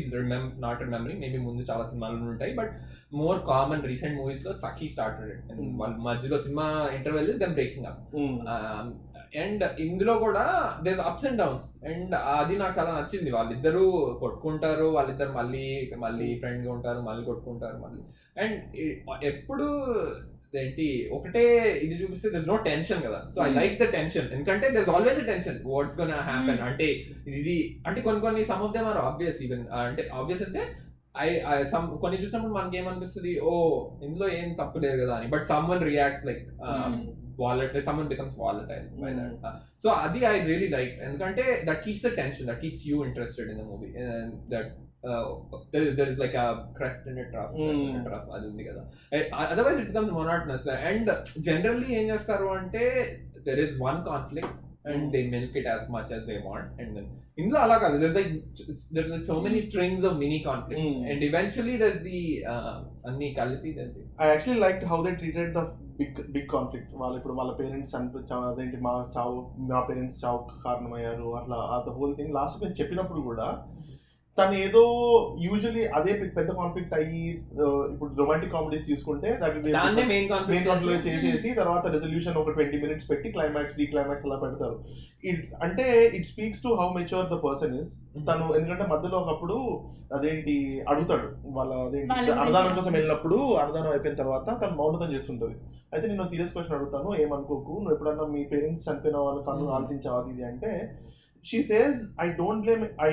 Speaker 2: not remembering maybe ముందు చాలా సినిమాలు ఉంటాయి బట్ మోర్ కామన్ రీసెంట్ మూవీస్లో సఖీ స్టార్టెడ్
Speaker 1: Hmm.
Speaker 2: వాళ్ళ మధ్యలో cinema interval is them breaking up
Speaker 1: Hmm.
Speaker 2: And ఇందులో కూడా there's ups and downs and అది నాకు చాలా నచ్చింది. వాళ్ళిద్దరూ కొట్టుకుంటారు వాళ్ళిద్దరు మళ్ళీ మళ్ళీ ఫ్రెండ్గా ఉంటారు మళ్ళీ కొట్టుకుంటారు మళ్ళీ. అండ్ ఎప్పుడు ఏంటి ఒకటే ఇది చూపిస్తే దర్ నో టెన్షన్ కదా. So
Speaker 4: I.
Speaker 2: Like the tension ఎందుకంటే there always a tension what's gonna
Speaker 4: happen.
Speaker 2: అంటే ఇది అంటే కొన్ని కొన్ని some of them are obvious even అంటే ఆబ్వియస్ అంటే ఐ సమ్ కొన్ని చూసినప్పుడు మనకి ఏమనిపిస్తుంది ఓ ఇందులో ఏం తప్పు లేదు కదా అని. But someone reacts like
Speaker 4: Hmm.
Speaker 2: Wallet someone becomes volatile by that so అది ఐ రియలీ లైక్ ఎందుకంటే that keeps the tension that keeps you interested in the movie that there is like a crest in trough
Speaker 1: Hmm.
Speaker 2: Trough అది ఉంది కదా otherwise it becomes monotonous and generally ఏం చేస్తారు అంటే there is one conflict and they milk it as much as they want and then ఇందులో అలా కాదు there's like there's like so many strings of mini conflicts
Speaker 1: Hmm.
Speaker 2: And eventually there's the అన్ని కలిపి there's
Speaker 1: I actually like how they treated the big big conflict వాళ్ళు ఇప్పుడు వాళ్ళ parents అదేంటి మా చావు మా పేరెంట్స్ చావు కారణమయ్యారు అట్లా ద హోల్ థింగ్ లాస్ట్ మేము చెప్పినప్పుడు కూడా తను ఏదో యూజువలీ అదే పెద్ద- పెద్ద కాన్ఫ్లిక్ట్ అయ్యి ఇప్పుడు
Speaker 2: romantic comedies
Speaker 1: main
Speaker 2: conflict
Speaker 1: conflict చేసేసి తర్వాత రెజల్యూషన్ ఒక ట్వంటీ మినిట్స్ పెట్టి క్లైమాక్స్ డీ క్లైమాక్స్ అలా పెడతారు ఇట్ అంటే it speaks to how mature the person is తను ఎందుకంటే మధ్యలో ఒకప్పుడు అదేంటి అడుగుతాడు వాళ్ళ అదేంటి. అన్నదానం కోసం వెళ్ళినప్పుడు అన్నదానం అయిపోయిన తర్వాత తను మౌనతం చేస్తుంటది అయితే నేను సీరియస్ క్వశ్చన్ అడుగుతాను ఏమనుకోకు నువ్వు ఎప్పుడన్నా మీ పేరెంట్స్ చనిపోయిన వాళ్ళ కన్ను
Speaker 2: Hmm.
Speaker 1: ఆలోచించావా ఇది అంటే she says I don't blame I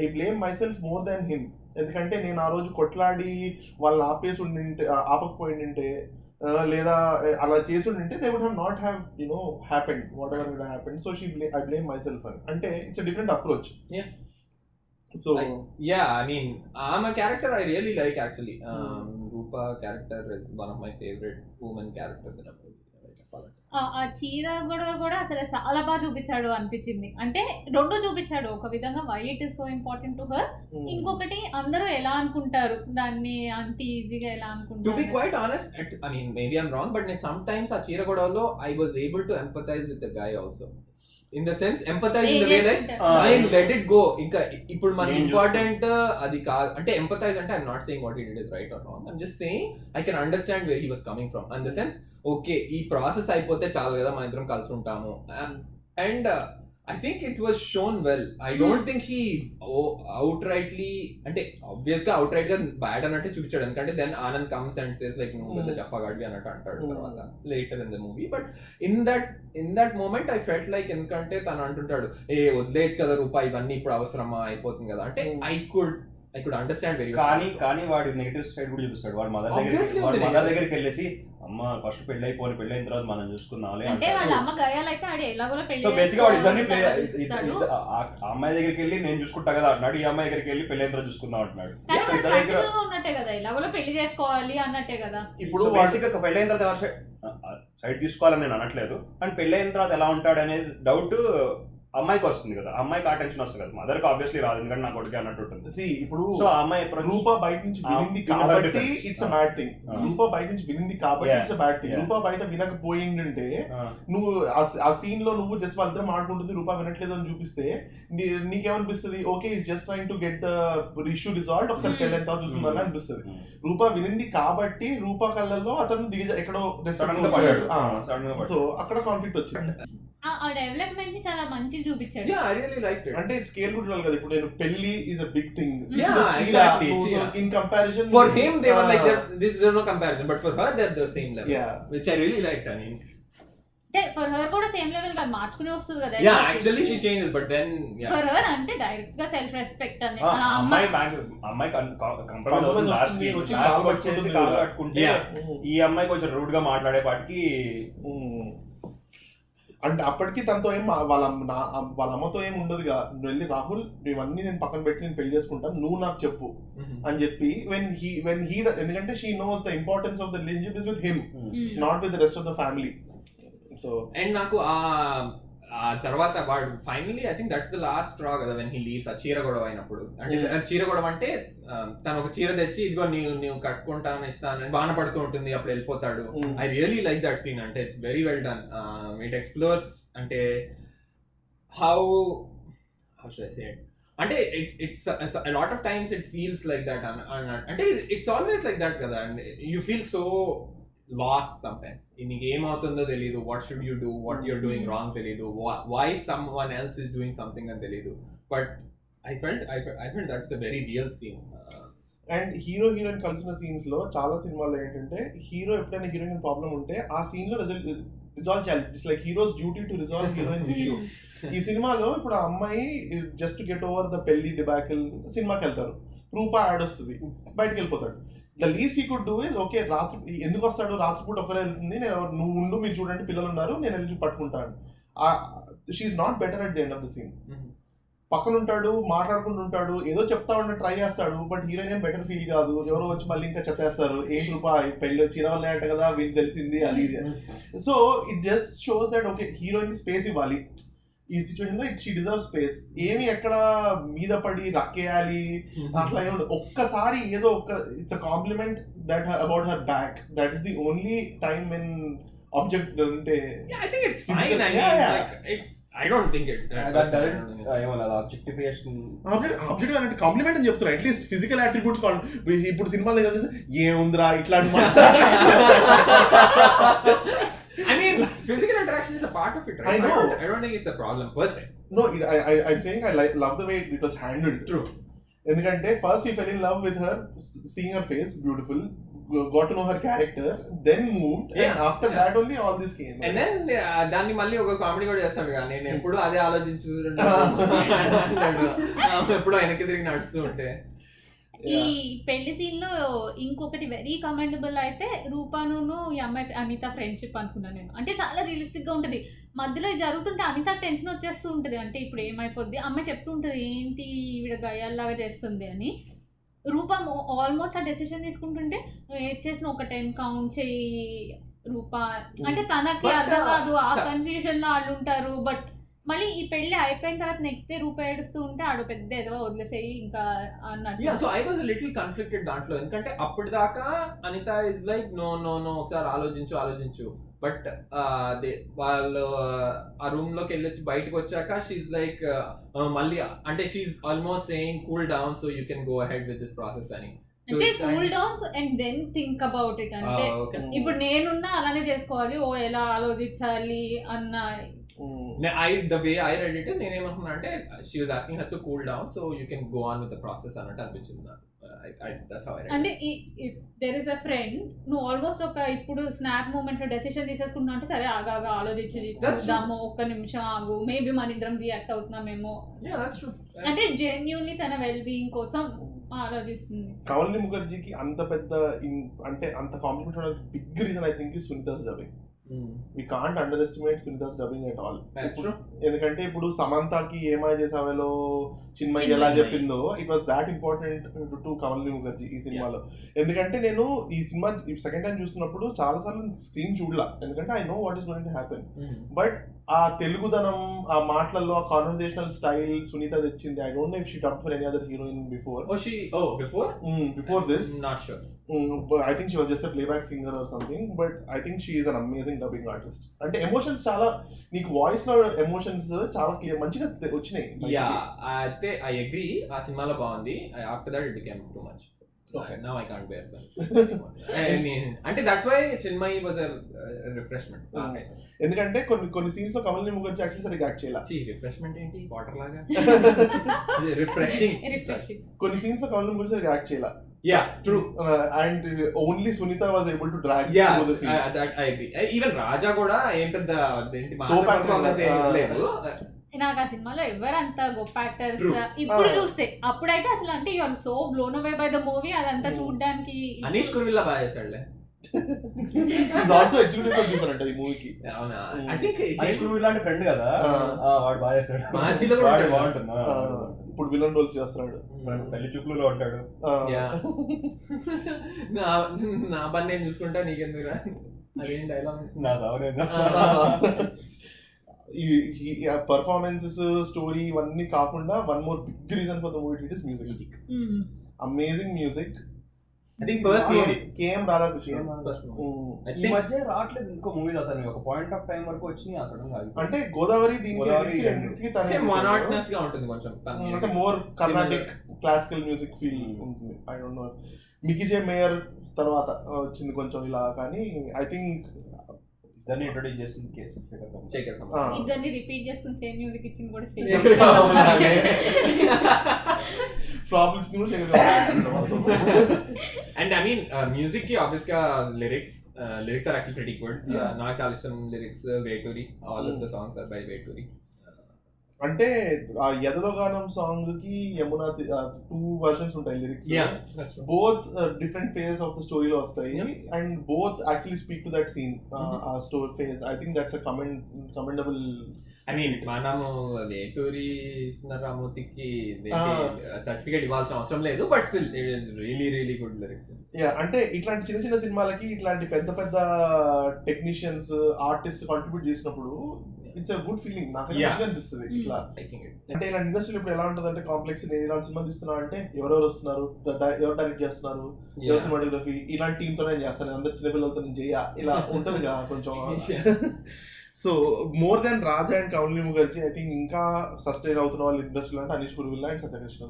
Speaker 1: I blame myself more than him ఎందుకంటే నేను ఆ రోజు కొట్లాడి వాళ్ళని ఆపేసి ఉండింటే ఆపకపోయిండింటే లేదా అలా చేసి ఉండింటే they would have not have you know happened whatever would happened so she I blame myself అంటే ఇట్స్ డిఫరెంట్ అప్రోచ్
Speaker 2: Yeah.
Speaker 1: సో
Speaker 2: I- Yeah, I mean, I'm a character I really like actually. Um, Rupa character is one of my favorite
Speaker 4: ఆ- చీర గొడవ కూడా అసలు చాలా బాగా చూపించాడు అనిపించింది. అంటే రెండు చూపించాడు. ఒక విధంగా why it is so important to her ఇంకొకటి అందరూ ఎలా అనుకుంటారు? దాన్ని అంత ఈజీగా ఎలా
Speaker 2: టు బి
Speaker 4: అనుకుంటారు?
Speaker 2: Quite honest I mean maybe I'm wrong but నేను సమ్ టైమ్స్ ఆ చీర గొడవలో I was able to empathise with the guy also in the sense empathise in the way like fine let it go ఇంకా ఇప్పుడు మనకి important అది కాదు అంటే ఎంపథైజ్ అంటే I'm not saying what it is right or wrong I'm just saying I can understand where he was coming from in the sense okay ఈ process అయిపోతే చాలు కదా మన ఇద్దరం కలిసి ఉంటాము. And I think it was shown well I don't think he outrightly అంటే ఆబ్వియస్గా అవుట్ రైట్గా బ్యాడ్ అన్నట్టు చూపించాడు ఎందుకంటే then Anand comes and says like నువ్వు పెద్ద
Speaker 1: Hmm.
Speaker 2: జఫాగాడ్వి అన్నట్టు అంటాడు
Speaker 1: Hmm.
Speaker 2: తర్వాత later in the movie but in that in that moment I felt like ఎందుకంటే తను అంటుంటాడు ఏ వదిలేయచ్చు కదా రూపాయి ఇవన్నీ ఇప్పుడు అవసరమా అయిపోతుంది కదా అంటే
Speaker 1: Hmm.
Speaker 2: I could I could understand very
Speaker 3: కానీ కానీ వాడి నెగిటివ్ సైడ్ కూడా చూపిస్తాడు. వాడు మదర్ దగ్గర వాడి మదర్
Speaker 2: negative.
Speaker 3: దగ్గరికి వెళ్ళేసి అమ్మ ఫస్ట్ పెళ్ళి అయిపోయి పెళ్ళి అయిన తర్వాత మనం చూసుకుందాంలే
Speaker 4: అంటే. వాళ్ళ అమ్మ గయాలైతే ఆడు ఎలాగో పెళ్ళి
Speaker 3: సో బేసిక్ వాడు ఇద్దరిని అమ్మాయి దగ్గరికి వెళ్ళి నేను చూసుకుంటా కదా అంటున్నాడు. ఈ అమ్మాయి దగ్గరికి వెళ్ళి పెళ్ళి అయిన తర్వాత చూసుకుందాం అంటున్నాడు.
Speaker 4: కానీ
Speaker 3: ఇద్దరి దగ్గర
Speaker 4: ఉన్నట్టే కదా ఎలాగో పెళ్ళి చేసుకోవాలి అన్నట్టే కదా.
Speaker 1: ఇప్పుడు
Speaker 3: బేసిక్గా పెళ్ళి అయిన తర్వాత సైడ్ తీసుకోవాలని నేను అనట్లేదు. అండ్ పెళ్ళి అయిన తర్వాత ఎలా ఉంటాడు అనేది డౌట్ అమ్మాయికి వస్తుంది కదా అమ్మాయికి ఆ టెన్షన్ వస్తుంది కదా మదర్కి ఆబ్వియస్లీ రాదు ఎందుకంటే నా కొడుకు అన్నట్టు ఉంటుంది
Speaker 1: ఇప్పుడు
Speaker 3: సో ఆ అమ్మాయి
Speaker 1: రూపా బయట నుంచి వినింది కాబట్టి.
Speaker 3: It's
Speaker 1: a. Bad
Speaker 3: thing.
Speaker 1: Rupa బయట నుంచి వినింది కాబట్టి. It's a bad
Speaker 3: thing.
Speaker 1: Rupa బయట వినకపోయిందంటే నువ్వు ఆ- సీన్లో నువ్వు జస్ట్ వాళ్ళిద్దరం మాట్లాడుకుంటుంది రూపా వినట్లేదు అని చూపిస్తే నీకేమనిపిస్తుంది okay is just trying to get the issue resolve ఒకసారి
Speaker 4: Hmm.
Speaker 1: పెళ్ళి ఎంత
Speaker 3: Hmm.
Speaker 1: అనిపిస్తుంది
Speaker 3: ఉమ్.
Speaker 1: రూపా వినింది కాబట్టి రూపా కళ్ళల్లో అతను దిగజ ఎక్కడో సో అక్కడ కాన్ఫ్లిక్ట్ వచ్చింది
Speaker 4: ఆ- డెవలప్మెంట్ని చాలా మంచిగా చూపించాడు.
Speaker 2: Yeah I really like it
Speaker 1: అంటే స్కేల్ కూడా ఉండాలి కదా. ఇప్పుడు నేను పెళ్ళి is a big thing
Speaker 2: Yeah, exactly, yeah.
Speaker 1: In comparison
Speaker 2: for him they were like that this is no comparison but for her they're the same level.
Speaker 1: Yeah.
Speaker 2: which I really liked I mean.
Speaker 4: అంటే for her కూడా same లెవెల్గా మార్చుకునే వస్తుంది కదా.
Speaker 2: Yeah actually she changes but then yeah.
Speaker 4: For her అంటే డైరెక్ట్గా self respect అని
Speaker 3: అమ్మాయి
Speaker 4: అమ్మాయి
Speaker 3: కంప్రమైజ్ అవుతుంది. లాస్ట్ లాస్ట్ వచ్చేసి కాలు. కట్టుకుంటే
Speaker 2: Yeah.
Speaker 3: ఈ అమ్మాయి కొంచెం రూడ్గా మాట్లాడే పాటికి
Speaker 1: అంటే అప్పటికి తనతో ఏం వాళ్ళ నా వాళ్ళ అమ్మతో ఏం ఉండదుగా నువ్వు వెళ్ళి రాహుల్ ఇవన్నీ నేను పక్కన పెట్టి నేను పెళ్ళి చేసుకుంటాను నువ్వు నాకు చెప్పు. అని చెప్పి వెన్ హీ వెన్ హీ ఎందుకంటే she knows the importance of the relationship is with
Speaker 4: him.
Speaker 1: Not with the rest of the family so
Speaker 2: and నాకు ఆ ఆ తర్వాత వాడు finally I think that's the last straw కదా వెన్ హీ లీవ్స్ ఆ చీర గొడవ అయినప్పుడు. అంటే చీర గొడవ అంటే తను ఒక చీర తెచ్చి ఇదిగో నీవు నీవు కట్టుకుంటాను ఇస్తాను బాణ పడుతూ ఉంటుంది అప్పుడు వెళ్ళిపోతాడు. I really like that scene అంటే it's very well done it explores అంటే how how should I say it అంటే it's lot of times it feels like that అంటే ఇట్స్ ఆల్వేస్ లైక్ దట్ కదా and you feel so lost sometimes నీకు ఏమవుతుందో తెలియదు what should you do what you're doing wrong తెలియదు why someone else is doing something అని తెలియదు but I felt I felt that's a very real scene
Speaker 1: and hero heroine కలిసిన సీన్స్లో చాలా సినిమాల్లో ఏంటంటే హీరో ఎప్పుడైనా హీరోయిన్ ప్రాబ్లం ఉంటే ఆ సీన్లో రిజాల్వ్ చేయాలి. It's like hero's duty to resolve heroine's issue ఈ సినిమాలో ఇప్పుడు ఆ అమ్మాయి జస్ట్ గెట్ ఓవర్ ద పెళ్ళి డిబాకిల్ సినిమాకి వెళ్తారు. రూపా యాడ్ వస్తుంది. బయటకు వెళ్ళిపోతాడు. The least he could do is okay రాత్రి ఎందుకు వస్తాడు? రాత్రిపూట ఒకరే వెళ్తుంది. నేను నువ్వు ఉండు మీరు చూడండి పిల్లలు ఉన్నారు నేను వెళ్ళి పట్టుకుంటాను. She's not better at the end of the scene పక్కన ఉంటాడు మాట్లాడుకుంటూ ఉంటాడు ఏదో చెప్తా ఉంటే ట్రై చేస్తాడు బట్ హీరోయిన్ ఏం బెటర్ ఫీల్ కాదు. ఎవరో వచ్చి మళ్ళీ ఇంకా చెప్పేస్తారు ఏంటి రూపా పెళ్ళి చీర వల్లే అంట కదా వీళ్ళు తెలిసింది అది ఇది so it just shows that okay heroine space ఇవ్వాలి. ఈ సిచ్యువేషన్లో షీ డిజర్వ్ స్పేస్ ఏమి ఎక్కడ మీద పడి రక్కేయాలి అట్లా ఏమి. ఒక్కసారి ఏదో ఒక్క it's a compliment that about her back that is the only time when object అంటే
Speaker 2: Yeah, I think it's
Speaker 1: Physical-
Speaker 2: fine. I mean,
Speaker 1: yeah, yeah.
Speaker 2: like it's. I don't think it.
Speaker 3: ఏమో ఆబ్జెక్టిఫికేషన్
Speaker 1: ఆబ్జెక్టివ్ అంటే compliment అని చెప్తున్నా at least physical attributes ఇప్పుడు సినిమాలో ఏముందిరా ఇట్లాంటి
Speaker 2: interaction is a part of it, right?
Speaker 1: I know.
Speaker 2: don't, I don't think it's a problem per se.
Speaker 1: No I I I saying I love the way it was handled
Speaker 2: True.
Speaker 1: ఎందుకంటే first he fell in love with her seeing her face beautiful got to know her character then moved and
Speaker 2: Yeah,
Speaker 1: after
Speaker 2: yeah.
Speaker 1: that only all this came
Speaker 2: And then uh, దాన్ని మళ్ళీ ఒక comedy కూడా చేస్తాడు కానీ నేను ఎప్పుడు అదే ఆలోచించు ఎప్పుడు వెనక్కి తిరిగి నడుస్తూ ఉంటే
Speaker 4: ఈ పెళ్ళి సీన్లో ఇంకొకటి వెరీ కమెండబుల్ అయితే రూపాను ఈ అమ్మాయి అనిత ఫ్రెండ్షిప్ అనుకున్నాను నేను. అంటే చాలా రియలిస్టిక్గా ఉంటది. మధ్యలో జరుగుతుంటే అనిత టెన్షన్ వచ్చేస్తూ ఉంటది. అంటే ఇప్పుడు ఏమైపోద్ది? అమ్మాయి చెప్తూ ఉంటది ఏంటి ఈవిడ గయాల్లాగా చేస్తుంది? అని. రూపం ఆల్మోస్ట్ ఆ డెసిషన్ తీసుకుంటుంటే చేసిన ఒక టైం కౌంట్ చేయి రూప. అంటే తనకి అర్థం కాదు. ఆ
Speaker 2: uh,
Speaker 4: కన్ఫ్యూజన్లో వాళ్ళు ఉంటారు బట్ మళ్ళీ ఈ పెళ్ళి అయిపోయిన తర్వాత నెక్స్ట్ డే రూపాయి ఏడుస్తూ ఉంటే ఆడు పెద్ద ఏదో వదిలేసేయి ఇంకా అన్నట్టు.
Speaker 2: So I was little conflicted దాంట్లో. ఎందుకంటే అప్పటిదాకా Anitha is like no no no ఒకసారి ఆలోచించు ఆలోచించు. బట్ uh, దే వాళ్ళు uh, ఆ రూమ్లోకి వెళ్ళొచ్చి బయటకు వచ్చాక షీఈ్ లైక్ uh, మళ్ళీ అంటే she almost saying cool down so you can go ahead with this process అని.
Speaker 4: అంటే cool down and then think about it అంటే. ఇప్పుడు నేనున్నా అలానే చేసుకోవాలి. ఓ ఎలా ఆలోచించాలి అన్న
Speaker 2: I the way I read it నేనేమనుకున్నా అంటే she was asking her to cool down so you can go on with the process అన్నట్టు అనిపించింది నాకు. దట్స్ హౌ ఐ
Speaker 4: అంటే if there is a friend నువ్వు ఆల్మోస్ట్ ఒక ఇప్పుడు స్నాప్ మూమెంట్లో డెసిషన్ తీసేసుకున్నా అంటే సరే ఆగాగా ఆలోచించి. చూద్దాము ఒక్క నిమిషం ఆగు. మేబీ మన ఇద్దరం రియాక్ట్ అవుతున్నామేమో. అంటే జెన్యున్లీ తన వెల్ బీయింగ్ కోసం ఆలోచిస్తుంది.
Speaker 1: కమల్ని ముఖర్జీకి అంత పెద్ద అంటే అంత compliment big reason I think Sunitha's dubbing we can't underestimate Sunitha's dubbing
Speaker 2: at all
Speaker 1: ఎందుకంటే ఇప్పుడు సమంతకి ఏమై చేసావేలో చిన్మయి ఎలా. చెప్పిందో it was that important to కమల్ని Mukherjee ఈ సినిమాలో ఎందుకంటే నేను ఈ సినిమా సెకండ్ టైం చూస్తున్నప్పుడు చాలా సార్లు స్క్రీన్ చూడలా. ఎందుకంటే I know what is going to happen but ఆ తెలుగుదనం ఆ మాటలలో ఆ కాన్వర్సేషనల్ స్టైల్ సునీత తెచ్చింది. I don't know if she dub for any other heroine before
Speaker 2: oh she oh before
Speaker 1: before this
Speaker 2: not sure
Speaker 1: I think she was just playback singer or something but I think she is an amazing dubbing artist అంటే emotions చాలా నీకు వాయిస్లో emotions చాలా clear మంచిగా వచ్చినాయి.
Speaker 2: Yeah అయితే I agree ఆ సినిమాలో బాగుంది. After that it became too much
Speaker 1: Okay.
Speaker 2: Now I can't bear అంటే that's why Chinmayi was refreshment
Speaker 1: ఎందుకంటే కొన్ని కొన్ని సీన్స్లో కమల్ని ముఖర్జీ యాక్చువల్లీ సరిగ్గా యాక్ట్ చేయాలి?
Speaker 2: రిఫ్రెష్మెంట్ ఏంటి? వాటర్ లాగా? రిఫ్రెషింగ్
Speaker 1: కొన్ని సీన్స్లో కమల్ని ముఖర్జీ సరిగ్గా యాక్ట్ చేయాలి?
Speaker 2: Yeah true
Speaker 1: and only Sunitha was able to drag
Speaker 2: yeah
Speaker 1: the scene
Speaker 2: that I agree even Raja కూడా ఏం పెద్ద ఏంటి. లేదు.
Speaker 4: నాకు ఆ సినిమాలో ఎవరంత గొప్ప యాక్టర్స్. ఇప్పుడు. చూస్తే అప్పుడైతే అసలు అంటే you are so blown away by the movie అదంతా
Speaker 1: Hmm.
Speaker 4: చూడడానికి
Speaker 2: అనీష్ కుర్విల్లా బాగా చేశాడులే
Speaker 1: ఆల్సో ఎగ్జిక్యూటివ్ ప్రొడ్యూసర్ అంట ఈ మూవీకి
Speaker 2: అవునా
Speaker 1: Mm.
Speaker 2: ఐ థింక్
Speaker 3: హరీష్ గురువు ఇలాంటి ఫ్రెండ్ కదా
Speaker 1: ఆ.
Speaker 3: ఆ, వాడు బాగా చేస్తాడు
Speaker 2: మహర్షిలో కూడా
Speaker 3: వాడు
Speaker 2: ఉంటాడు.
Speaker 3: బాగుంటుంది ఆ,
Speaker 1: ఇప్పుడు విలన్ రోల్స్ చేస్తున్నాడు
Speaker 3: పెళ్ళి చూపులలో ఉంటాడు.
Speaker 2: నా నా పని నేను చూసుకుంటా నీకెందుకురా అదేం డైలాగ్
Speaker 3: నా
Speaker 1: పర్ఫార్మెన్సెస్ స్టోరీ ఇవన్నీ కాకుండా one more big reason for the movie it
Speaker 2: is
Speaker 4: music
Speaker 1: music. Amazing
Speaker 2: music I think first
Speaker 1: movie KM
Speaker 2: Radhakrishna first
Speaker 1: movie.
Speaker 2: I
Speaker 3: ఈ
Speaker 2: థింక్
Speaker 3: మధ్య రావట్లేదు ఇంకో మూవీ అతను ఒక పాయింట్ ఆఫ్ టైం వరకు గా
Speaker 1: అంటే గోదావరి దీనికి
Speaker 2: మొనాటనస్గా ఉంటుంది కొంచెం.
Speaker 1: More
Speaker 2: Carnatic.
Speaker 1: Classical music feel ఉంటుంది. I don't know Mickey J Meyer తర్వాత వచ్చింది కొంచెం ఇలా కానీ ఐ థింక్
Speaker 3: దాన్ని ఇంట్రొడ్యూస్ చేసింది కేసు
Speaker 2: శేఖర్ కమల్.
Speaker 4: ఇద్దరిని రిపీట్ చేసుకుని సేమ్ మ్యూజిక్ ఇచ్చింది కూడా సేమ్
Speaker 2: శేఖర్ కమల్
Speaker 1: ఫ్లాప్ ఇచ్చింది కూడా
Speaker 2: Sekhar Kamal. And I mean మ్యూజిక్కి ఆబ్వియస్గా lyrics lyrics are actual pretty
Speaker 1: good.
Speaker 2: నాకు చాలా ఇష్టం lyrics Veturi all of the songs are by Veturi
Speaker 1: అంటే ఆ ఎదలో గానం సాంగ్కి యమున టూ వర్షన్స్ ఉంటాయి
Speaker 2: lyrics
Speaker 1: both different phase of the స్టోరీలో వస్తాయి. And both actually speak to that
Speaker 2: scene.
Speaker 1: ఆ store phase I think that's a commend commendable
Speaker 2: I mean మనము వేటూరి రామూర్తికి. సర్టిఫికేట్ ఇవ్వాల్సిన అవసరం లేదు but still it is really really good lyrics
Speaker 1: yeah అంటే ఇట్లాంటి చిన్న చిన్న సినిమాలకి ఇట్లాంటి పెద్ద పెద్ద టెక్నీషియన్స్ ఆర్టిస్ట్ కాంట్రిబ్యూట్ చేసినప్పుడు ఇట్స్ అ గుడ్ ఫీలింగ్ నాకు అనిపిస్తుంది
Speaker 4: Mm.
Speaker 1: ఇట్లా. అంటే ఇలా ఇండస్ట్రీలో ఇప్పుడు ఎలా ఉంటుంది అంటే కాంప్లెక్స్ నేను ఇలాంటి సినిమా తీస్తున్నా అంటే ఎవరెవరు వస్తున్నారు? ఎవరు డైరెక్ట్ చేస్తున్నారు? ఎవరు సినిమాటోగ్రఫీ? ఇలాంటి టీమ్తో నేను చేస్తాను. అందరు చిన్న పిల్లలతో నేను చేయ. ఇలా ఉంటది కదా కొంచెం so more than Raja and కౌన్లీ Mukherjee I think ఇంకా సస్టైన్ అవుతున్న వాళ్ళు ఇండస్ట్రీలో అంటే అనీష్ పురువిల్లా అండ్ సత్యకృష్ణ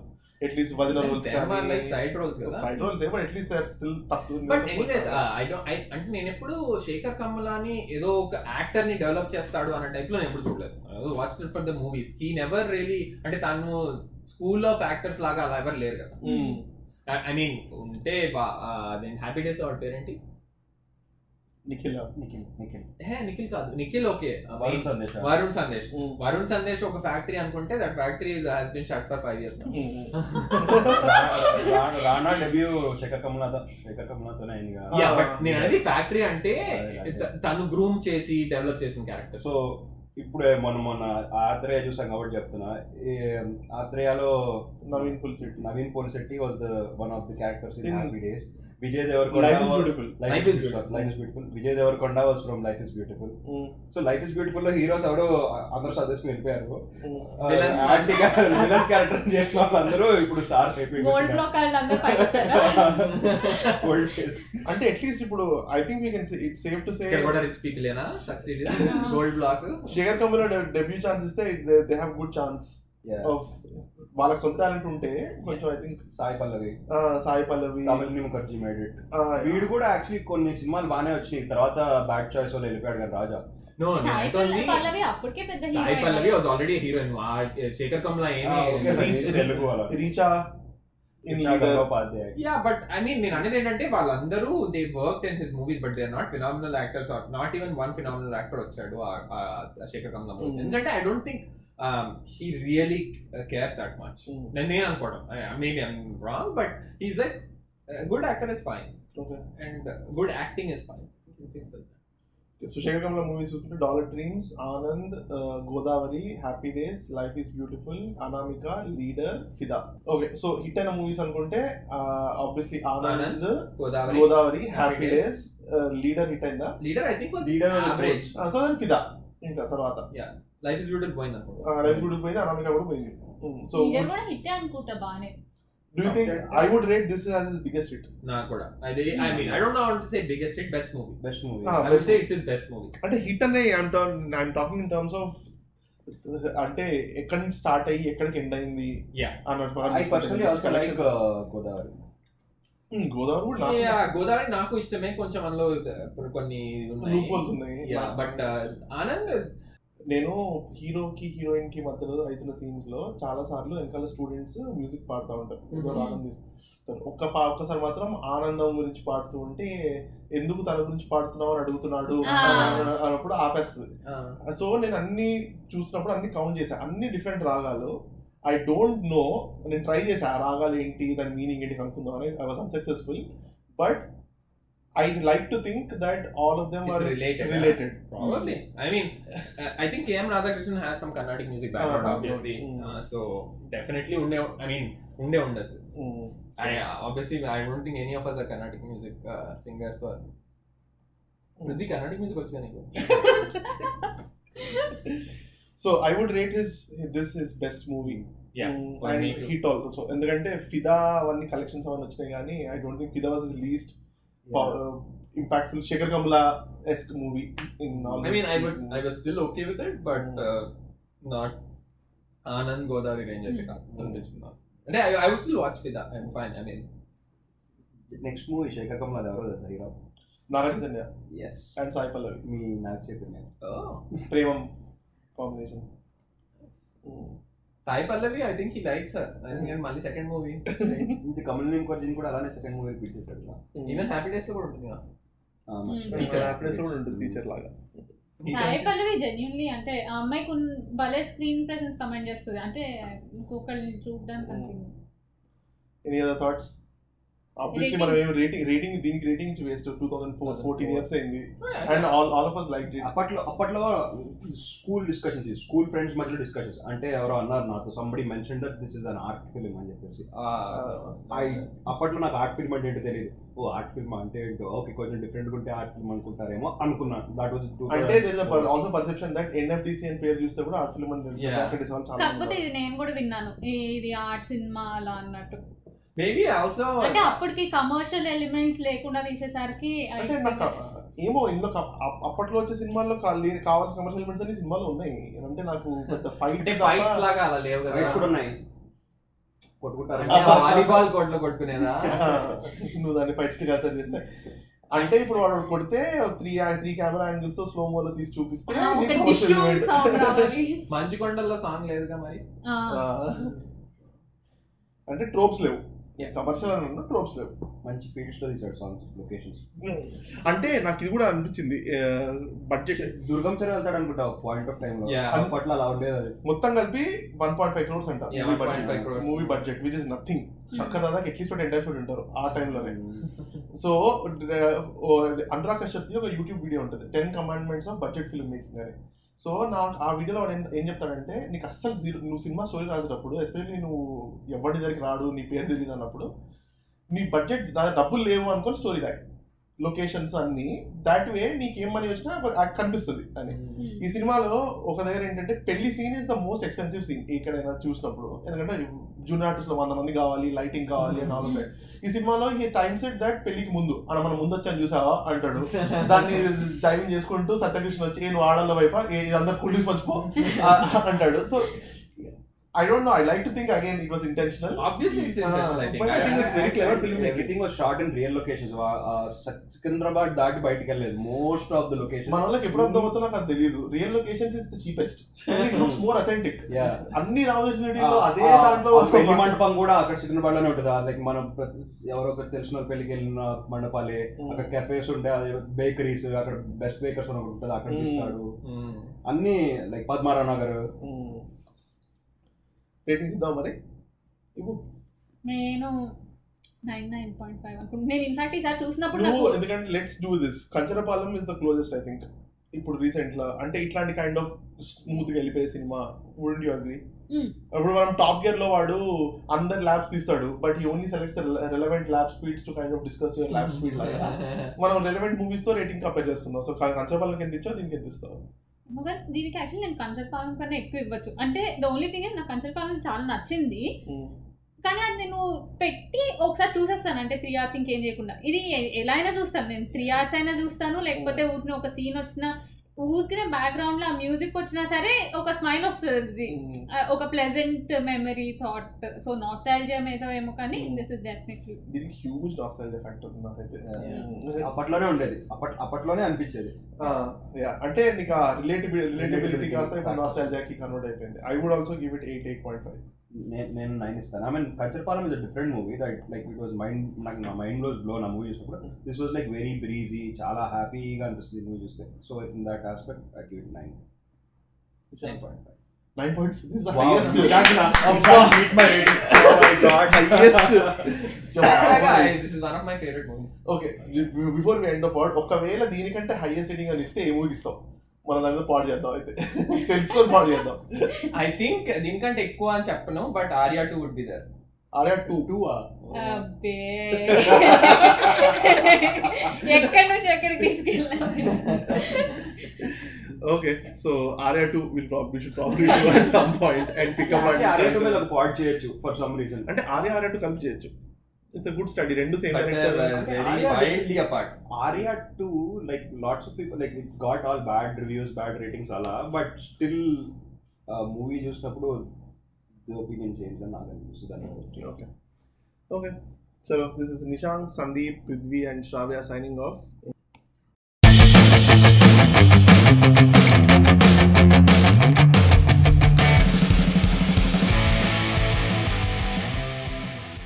Speaker 1: అట్లీస్ట్ వదిన రోల్స్
Speaker 2: లైక్ సైడ్ రోల్స్ కదా.
Speaker 1: Side roles but at least they are still తక్కువ
Speaker 2: బట్ ఎనీవేస్ ఐ డోంట్ అంటే నేను ఎప్పుడు శేఖర్ కమ్మలాని ఏదో ఒక యాక్టర్ని డెవలప్ చేస్తాడు అన్న టైప్లో నేను ఎప్పుడు చూడలేదు. Watch it for the movies he never really అంటే తను స్కూల్ ఆఫ్ యాక్టర్స్ లాగా అలా ఎవరు లేరు కదా. ఐ మీన్ ఉంటే అదేంటి హ్యాపీ డేస్లో పేరేంటి?
Speaker 1: నిఖిల్
Speaker 3: నిఖిల్ నిఖిల్.
Speaker 2: హే నిఖిల్ కాదు. నిఖిల్ ఓకే.
Speaker 3: వరుణ్ సందేశ్.
Speaker 2: వరుణ్ సందేశ్. వరుణ్ సందేశ్ ఒక ఫ్యాక్టరీ అనుకుంటే that factory has been shut for five years
Speaker 3: Rana debut Sekhar కమలాతో Sekhar కమలాతోనే అయింది
Speaker 2: యా. బట్ నేను అనేది ఫ్యాక్టరీ అంటే తను గ్రూమ్ చేసి డెవలప్ చేసిన క్యారెక్టర్
Speaker 3: సో ఇప్పుడే మొన్న మొన్న ఆత్రేయ చూసాం కాబట్టి చెప్తున్నా. ఆత్రేయలో
Speaker 1: Naveen
Speaker 3: Polishetty. Naveen Polishetty was the one of the characters
Speaker 1: in
Speaker 3: Happy Days Vijay Deverakonda
Speaker 1: Life is Beautiful
Speaker 2: Life is beautiful.
Speaker 3: Life is Beautiful Vijay Deverakonda was from Life is Beautiful so Life is బ్యూటిఫుల్లో heroes ఎవరు అందరూ సదస్సుకు వెళ్ళిపోయారు. Villain character చేసిన వాళ్ళందరూ ఇప్పుడు star
Speaker 1: అంటే at least ఇప్పుడు I think we can it's safe
Speaker 2: to say rich people ఏనా? Succeed gold block
Speaker 1: Sekhar Kamal debut chance ఇస్తే they have good chance of వాళ్ళకి సొంత టాలెంట్ ఉంటే కొంచెం ఐ థింక్
Speaker 3: సాయి పల్లవి
Speaker 1: సాయి పల్లవి
Speaker 3: తమిళ ముఖర్జీ మేడ్ ఇట్
Speaker 1: ఆ,
Speaker 3: వీడు కూడా యాక్చువల్లీ కొన్ని సినిమాలు బాగానే వచ్చినాయి. తర్వాత బ్యాడ్ చాయిస్ వాళ్ళు వెళ్ళిపోయాడు కదా Raja.
Speaker 2: No
Speaker 4: Sai
Speaker 2: not only
Speaker 4: Pallavi అప్పటికే పెద్ద
Speaker 2: Sai Pallavi
Speaker 4: hero
Speaker 2: was already heroine Sekhar Kammula ఏమి
Speaker 3: Ah, okay, fine.
Speaker 1: రీచ్-
Speaker 3: తెలుగు వాళ్ళ.
Speaker 1: రీచా in
Speaker 3: ఇచ్చా
Speaker 1: leader.
Speaker 3: Gangopadhyay.
Speaker 2: Yeah but I mean నేను అనేది ఏంటంటే వాళ్ళందరూ they work in his movies but they are not phenomenal actors are not even one phenomenal actor వచ్చాడు ఆ- ఆ శేఖర్ కమ్లా మూవీస్
Speaker 1: Mm.
Speaker 2: ఎందుకంటే I don't think he really cares that
Speaker 1: much.
Speaker 2: నేను అనుకోవడం. Maybe I'm wrong but he's like good actor is fine
Speaker 1: Okay.
Speaker 2: And good acting is fine
Speaker 1: so Sekhar Kamala movies చూస్తుంటే Dollar Dreams Anand Godavari Happy Days Life is Beautiful Anamika Leader Fidaa okay so hit అయిన movies అనుకుంటే obviously
Speaker 2: Anand
Speaker 1: Godavari
Speaker 2: Happy Days.
Speaker 1: Days Leader hit అయిందా?
Speaker 3: Leader I
Speaker 2: think
Speaker 1: average so Fidaa ఇంకా తర్వాత.
Speaker 2: Life is beautiful పోయింది అనుకో
Speaker 1: life good పోయింది అనామిక కూడా పోయింది. సో
Speaker 4: లీడర్ కూడా హిట్ అనుకుంటా బానే.
Speaker 1: Do you think I would rate this as his biggest hit
Speaker 2: నాకు కూడా. అదే I mean I don't know to say biggest hit best
Speaker 3: movie best
Speaker 1: movie
Speaker 2: I would say it's his best movie
Speaker 1: అంటే hit అనే I'm talking in terms of అంటే ఎక్కడి నుంచి start అయ్యి ఎక్కడికి ఎండ్ అయింది
Speaker 2: Yeah.
Speaker 1: అన్నట్టు
Speaker 3: I personally also like Godavari
Speaker 1: Hmm, Godavari నాకు
Speaker 2: Yeah, గోదావరి నాకు ఇష్టమే కొంచెం అందులో ఇప్పుడు కొన్ని ఉన్నాయి
Speaker 1: loopholes ఉన్నాయి.
Speaker 2: బట్ ఆనంద్
Speaker 1: నేను హీరోకి హీరోయిన్కి మధ్యలో అవుతున్న సీన్స్లో చాలా సార్లు వెనకాల స్టూడెంట్స్ మ్యూజిక్ పాడుతూ ఉంటారు. ఏదో
Speaker 2: Mhm.
Speaker 1: ఆనంద్ ఒక్క పా- ఒక్కసారి మాత్రం ఆనందం గురించి పాడుతూ ఉంటే ఎందుకు తన గురించి పాడుతున్నావు అని అడుగుతున్నాడు. అని అన్నప్పుడు ఆపేస్తుంది. సో నేను అన్ని చూసినప్పుడు అన్ని కౌంట్ చేశాను అన్ని డిఫరెంట్ రాగాలు. ఐ డోంట్ నో నేను ట్రై చేశా ఆ రాగాలు ఏంటి దాని మీనింగ్ ఏంటి కనుక్కుందాం అని. I was unsuccessful. But I like to think that all of them
Speaker 2: It's
Speaker 1: are
Speaker 2: related,
Speaker 1: related
Speaker 2: probably. I mean, uh, I think K.M. Radhakrishnan has some Carnatic music background,
Speaker 1: Ah,
Speaker 2: obviously.
Speaker 1: mm.
Speaker 2: Uh, so definitely unde. I mean, unde ఉండదు. I uh, obviously I don't think any of us are Carnatic music uh, singers or. ప్రతి Carnatic music వచ్చు కదా నీకు
Speaker 1: so I would rate his this his best movie
Speaker 2: Yeah, and.
Speaker 1: Hit also ఎందుకంటే ఫిదా అవన్నీ collections అవన్నీ వచ్చినాయి కానీ I don't think Fidaa was his least Impactful Shekhar Kamala esque movie in all.
Speaker 2: I mean, I was movies. I was still okay with it, but mm. uh, not Anand Godavari range. Hmm. Mm. And yeah, I, I would still watch Fida. I'm fine. I mean,
Speaker 3: next movie Shekhar Kamala Davro
Speaker 1: is Hero.
Speaker 3: Nagachitanya.
Speaker 1: Yes. And Sai
Speaker 3: Pallavi. Me, Nagachitanya.
Speaker 2: Oh.
Speaker 1: Premam combination.
Speaker 2: Yes. Mm. Sai Pallavi I think he likes her మళ్ళీ second movie
Speaker 3: ఇది కమల్ ముఖర్జీని కూడా అలానే second movie repeat చేశాడు. కదా.
Speaker 2: Even happy డేస్లో కూడా ఉంటుంది కదా?
Speaker 3: ఆ,
Speaker 4: Hmm.
Speaker 3: మర్చిపోయాను.
Speaker 2: Teacher.
Speaker 1: హ్యాపీనెస్ కూడా ఉంటుంది టీచర్ లాగా.
Speaker 2: He
Speaker 4: సాయి పల్లవి జెన్యున్లీ అంటే ఆ అమ్మాయికి ఉన్న- భలే స్క్రీన్ ప్రెసెన్స్ కమెంట్ చేస్తుంది. అంటే ఇంకొకరిని చూడడానికి
Speaker 1: ఎనీ అదర్ థాట్స్ ఆబ్వియస్లీ. మనం ఏం రేటింగ్ రేటింగ్ దీనికి రేటింగ్ ఇచ్చి waste two thousand four fourteen years అయింది. And all all of us like it
Speaker 3: అప్పట్లో అప్పట్లో స్కూల్ డిస్కషన్స్ స్కూల్ ఫ్రెండ్స్ మధ్యలో డిస్కషన్స్ అంటే ఎవరో అన్నారు నాతో somebody mention that this is an art film అని చెప్పేసి. ఐ అప్పట్లో నాకు ఆర్ట్ ఫిల్మ్ అంటే ఏంటో తెలియదు ఓ ఆర్ట్ ఫిల్మ్ అంటే ఏంటో? ఓకే కొంచెం డిఫరెంట్ ఉంటే ఆర్ట్ ఫిల్మ్ అనుకుంటారేమో అనుకున్నాను దట్ వాజ్
Speaker 1: అంటే there is also perception that NFDC అని పేరు చూస్తే కూడా ఆర్ట్ ఫిల్మ్ అని చాలా
Speaker 4: కాకపోతే ఇది నేను కూడా విన్నాను. ఇది ఆర్ట్ సినిమా అలా అన్నట్టు.
Speaker 2: Maybe also
Speaker 4: అంటే అప్పటికి కమర్షియల్ ఎలిమెంట్స్ లేకుండా తీసేసరికి
Speaker 1: అంటే నాకు ఏమో ఇందులో అప్పట్లో వచ్చే సినిమాల్లో కావాల్సిన కమర్షియల్ ఎలిమెంట్స్ అన్ని సినిమాలు ఉన్నాయి. అంటే నాకు పెద్ద ఫైట్
Speaker 2: ఫైట్స్ లాగా అలా లేవు కదా.
Speaker 3: కూడా ఉన్నాయి. కొట్టుకుంటారు.
Speaker 2: వాలీబాల్ కోర్టులో కొట్టుకునేదా?
Speaker 1: నువ్వు దాన్ని ఫైట్స్ కాల్చర్ చేస్తే. అంటే ఇప్పుడు వాడు కొడితే త్రీ త్రీ కెమెరా యాంగిల్స్తో స్లో మోలో తీసి చూపిస్తే
Speaker 2: మంచు కొండల్లో సాంగ్ లేదుగా మరి.
Speaker 1: అంటే ట్రోప్స్ లేవు. కమర్షియల్ అని ఉన్న ట్రోప్స్ లేవు.
Speaker 3: మంచి ఫీల్డ్స్లో తీసాడు సాంగ్స్ లొకేషన్స్
Speaker 1: అంటే నాకు ఇది కూడా అనిపించింది బడ్జెట్
Speaker 3: దుర్గం చెరువు వెళ్తాడు అనుకుంటా పాయింట్ ఆఫ్ టైం లో.
Speaker 2: Yeah.
Speaker 3: అప్పట్లో అలా ఉండేది అది.
Speaker 1: మొత్తం కలిపి వన్ పాయింట్ ఫైవ్ క్రోర్స్ అంట.
Speaker 2: Yeah,
Speaker 1: movie
Speaker 2: 1.5
Speaker 1: budget
Speaker 2: crores.
Speaker 1: Movie budget which is nothing చక్క దాదాపు అట్లీస్ట్ ఒక ఎంటైర్ ఉంటారు ఆ టైంలోనే సో అనురాగ్ కశ్యప్ ఒక యూట్యూబ్ వీడియో ఉంటుంది. Ten commandments of budget film making అని. సో నా ఆ వీడియోలో వాడు ఏం- చెప్తాడంటే నీకు అస్సలు జీరో నువ్వు సినిమా స్టోరీ రాసేటప్పుడు ఎస్పెషల్లీ నువ్వు ఎవరి దగ్గరికి రాడు నీ పేరు తెలియదు అన్నప్పుడు నీ బడ్జెట్ డబ్బులు లేవు అనుకొని స్టోరీ రాయి. లొకేషన్స్ అన్ని దాట్ వే నీకు ఏం మనీ వచ్చినా కనిపిస్తుంది అని. ఈ సినిమాలో ఒక దగ్గర ఏంటంటే పెళ్ళి scene is the most expensive scene ఎక్కడైనా చూసినప్పుడు. ఎందుకంటే జూనియర్ ఆర్టిస్ట్లో వంద మంది కావాలి లైటింగ్ కావాలి అని ఆల్ ఉంటాయి ఈ సినిమాలో ఈ టైం సెట్ దట్ పెళ్ళికి ముందు. అన్న మనం ముందు వచ్చాను చూసావా? అంటాడు. దాన్ని డ్రైవింగ్ చేసుకుంటూ సత్యకృష్ణ వచ్చి "ఏ, నువ్వు ఆడల్లో వైపా? ఏ, ఇది అందరు కుళ్ళి మర్చిపో ఆ, అంటాడు. So I don't know I like to think again it was intentional
Speaker 2: Obviously, it's intentional, I think.
Speaker 3: But I think it's very clever film.
Speaker 2: I-
Speaker 3: Everything was shot in real locations. Uh, Secunderabad దాటి బయటికి వెళ్ళలేదు. Most of the location
Speaker 1: మన వాళ్ళకి ఎప్పుడు అర్థమవుతుందో నాకు అది తెలియదు real locations is the cheapest it looks more authentic అన్ని రామోజీ అదే దాంట్లో
Speaker 3: పెళ్ళి మండపం కూడా అక్కడ సికింద్రాబాద్లోనే ఉంటుంది లైక్ మనం ఎవరో ఒకరు తెలిసిన పెళ్ళికి వెళ్ళిన మండపాలే. అక్కడ కెఫేస్ ఉంటాయి అదే బేకరీస్ అక్కడ బెస్ట్ బేకర్స్ అని ఉంటుంది అక్కడ
Speaker 1: Hmm.
Speaker 3: తీస్తాడు.
Speaker 2: Mm.
Speaker 3: అన్ని లైక్ పద్మారావు నగర్.
Speaker 1: రేటింగ్స్ ఇద్దాం మరి. ఇవ్వు.
Speaker 4: నేను నైన్ నైన్ పాయింట్ ఫైవ్ అనుకుంటున్నాను నేను ఇన్ఫాక్ట్ ఈసారి చూసినప్పుడు నాకు
Speaker 1: ఎందుకంటే let's do this Kancharapalem is the closest I think ఇప్పుడు రీసెంట్ లా. అంటే ఇట్లాంటి కైండ్ ఆఫ్ స్మూత్గా వెళ్ళిపోయే సినిమా. Wouldn't you agree. ఇప్పుడు మనం టాప్ గేర్లో వాడు అందరు ల్యాబ్స్ తీస్తాడు. బట్ ఈ only selects relevant lab speeds to kind of discuss your lab speed లాగా. మనం రెలవెంట్ మూవీస్తో రేటింగ్ కంపేర్ చేసుకుందాం. సో కంచరపాలెం కింద ఇచ్చా దీనికి ఎంత ఇస్తావు?
Speaker 4: మగ దీనికి యాక్చువల్లీ నేను కంచర్పాలెం కన్నా ఎక్కువ ఇవ్వచ్చు. అంటే ద ఓన్లీ థింగ్ నాకు కంచర్పాలెం చాలా నచ్చింది. కానీ అది నేను పెట్టి ఒకసారి చూసేస్తాను. అంటే త్రీ అవర్స్ ఇంకేం చేయకుండా. ఇది ఎలా అయినా చూస్తాను. నేను త్రీ అవర్స్ అయినా చూస్తాను. లేకపోతే ఊరిని ఒక సీన్ వచ్చిన ఊరికినే బ్యాక్గ్రౌండ్లో ఆ మ్యూజిక్ వచ్చినా సరే ఒక స్మైల్ వస్తుంది. ఒక pleasant memory thought so nostalgia మీద ఏమో కానీ. దిస్ ఇస్ డెఫినెట్లీ
Speaker 1: దీనికి హ్యూజ్ నాస్టాలజీ ఫ్యాక్టర్ ఉంది నాకైతే.
Speaker 2: Yeah.
Speaker 3: అప్పట్లోనే ఉండేది. అప్పట్ అప్పట్లోనే అనిపించేది.
Speaker 1: అంటే నీకు ఆ రిలేటిబిలిటీ కాస్త ఇప్పుడు. నాస్టాలజీకి కన్వర్ట్ అయిపోయింది. I would also give it eight eight point five
Speaker 3: నేను నేను ఇస్తాను. I mean Kancharapalem is a different movie that like it was mind నాకు నా మైండ్ వాజ్ బ్లో నా మూవీ చూసినప్పుడు this was like very breezy చాలా హ్యాపీగా అనిపిస్తుంది మూవీ చూస్తే. So in that aspect I give it nine
Speaker 2: Nine point.
Speaker 1: Nine point
Speaker 3: Wow, beat my rating. Oh my God.
Speaker 1: Highest
Speaker 2: Guys, this is one of my favorite movies.
Speaker 1: Okay before we end pod ఒకవేళ దీనికంటే highest rating అని ఇస్తే ఏ మూవీకి ఇస్తాం మన దాని మీద పాడు చేద్దాం అయితే. తెలుసుకొని పాడు చేద్దాం.
Speaker 2: I think దీనికంటే ఎక్కువ అని చెప్పను but Arya two would be
Speaker 1: there Arya
Speaker 3: two Two.
Speaker 4: అబ్బే. ఎక్కడి నుంచి ఎక్కడికి తీసుకెళ్ళాలి?
Speaker 1: Okay so Arya two will probably should probably do at some point and pick
Speaker 3: up Arya two మీద పాడ్ చేయొచ్చు ఫర్ సమ్ రీజన్
Speaker 1: అంటే ఆర్యా ఆర్యా టూ కలిపి చేయొచ్చు. ఇట్స్ గుడ్ స్టడీ రెండు
Speaker 2: same
Speaker 1: wildly
Speaker 2: apart
Speaker 3: Arya two like lots of people like it got all bad reviews bad ratings అలా but still movie చూసినప్పుడు opinion change అని నాకు అనిపిస్తుంది
Speaker 1: ఓకే ఓకే చలో this is Nishank Sandeep Prithvi and Sravya signing off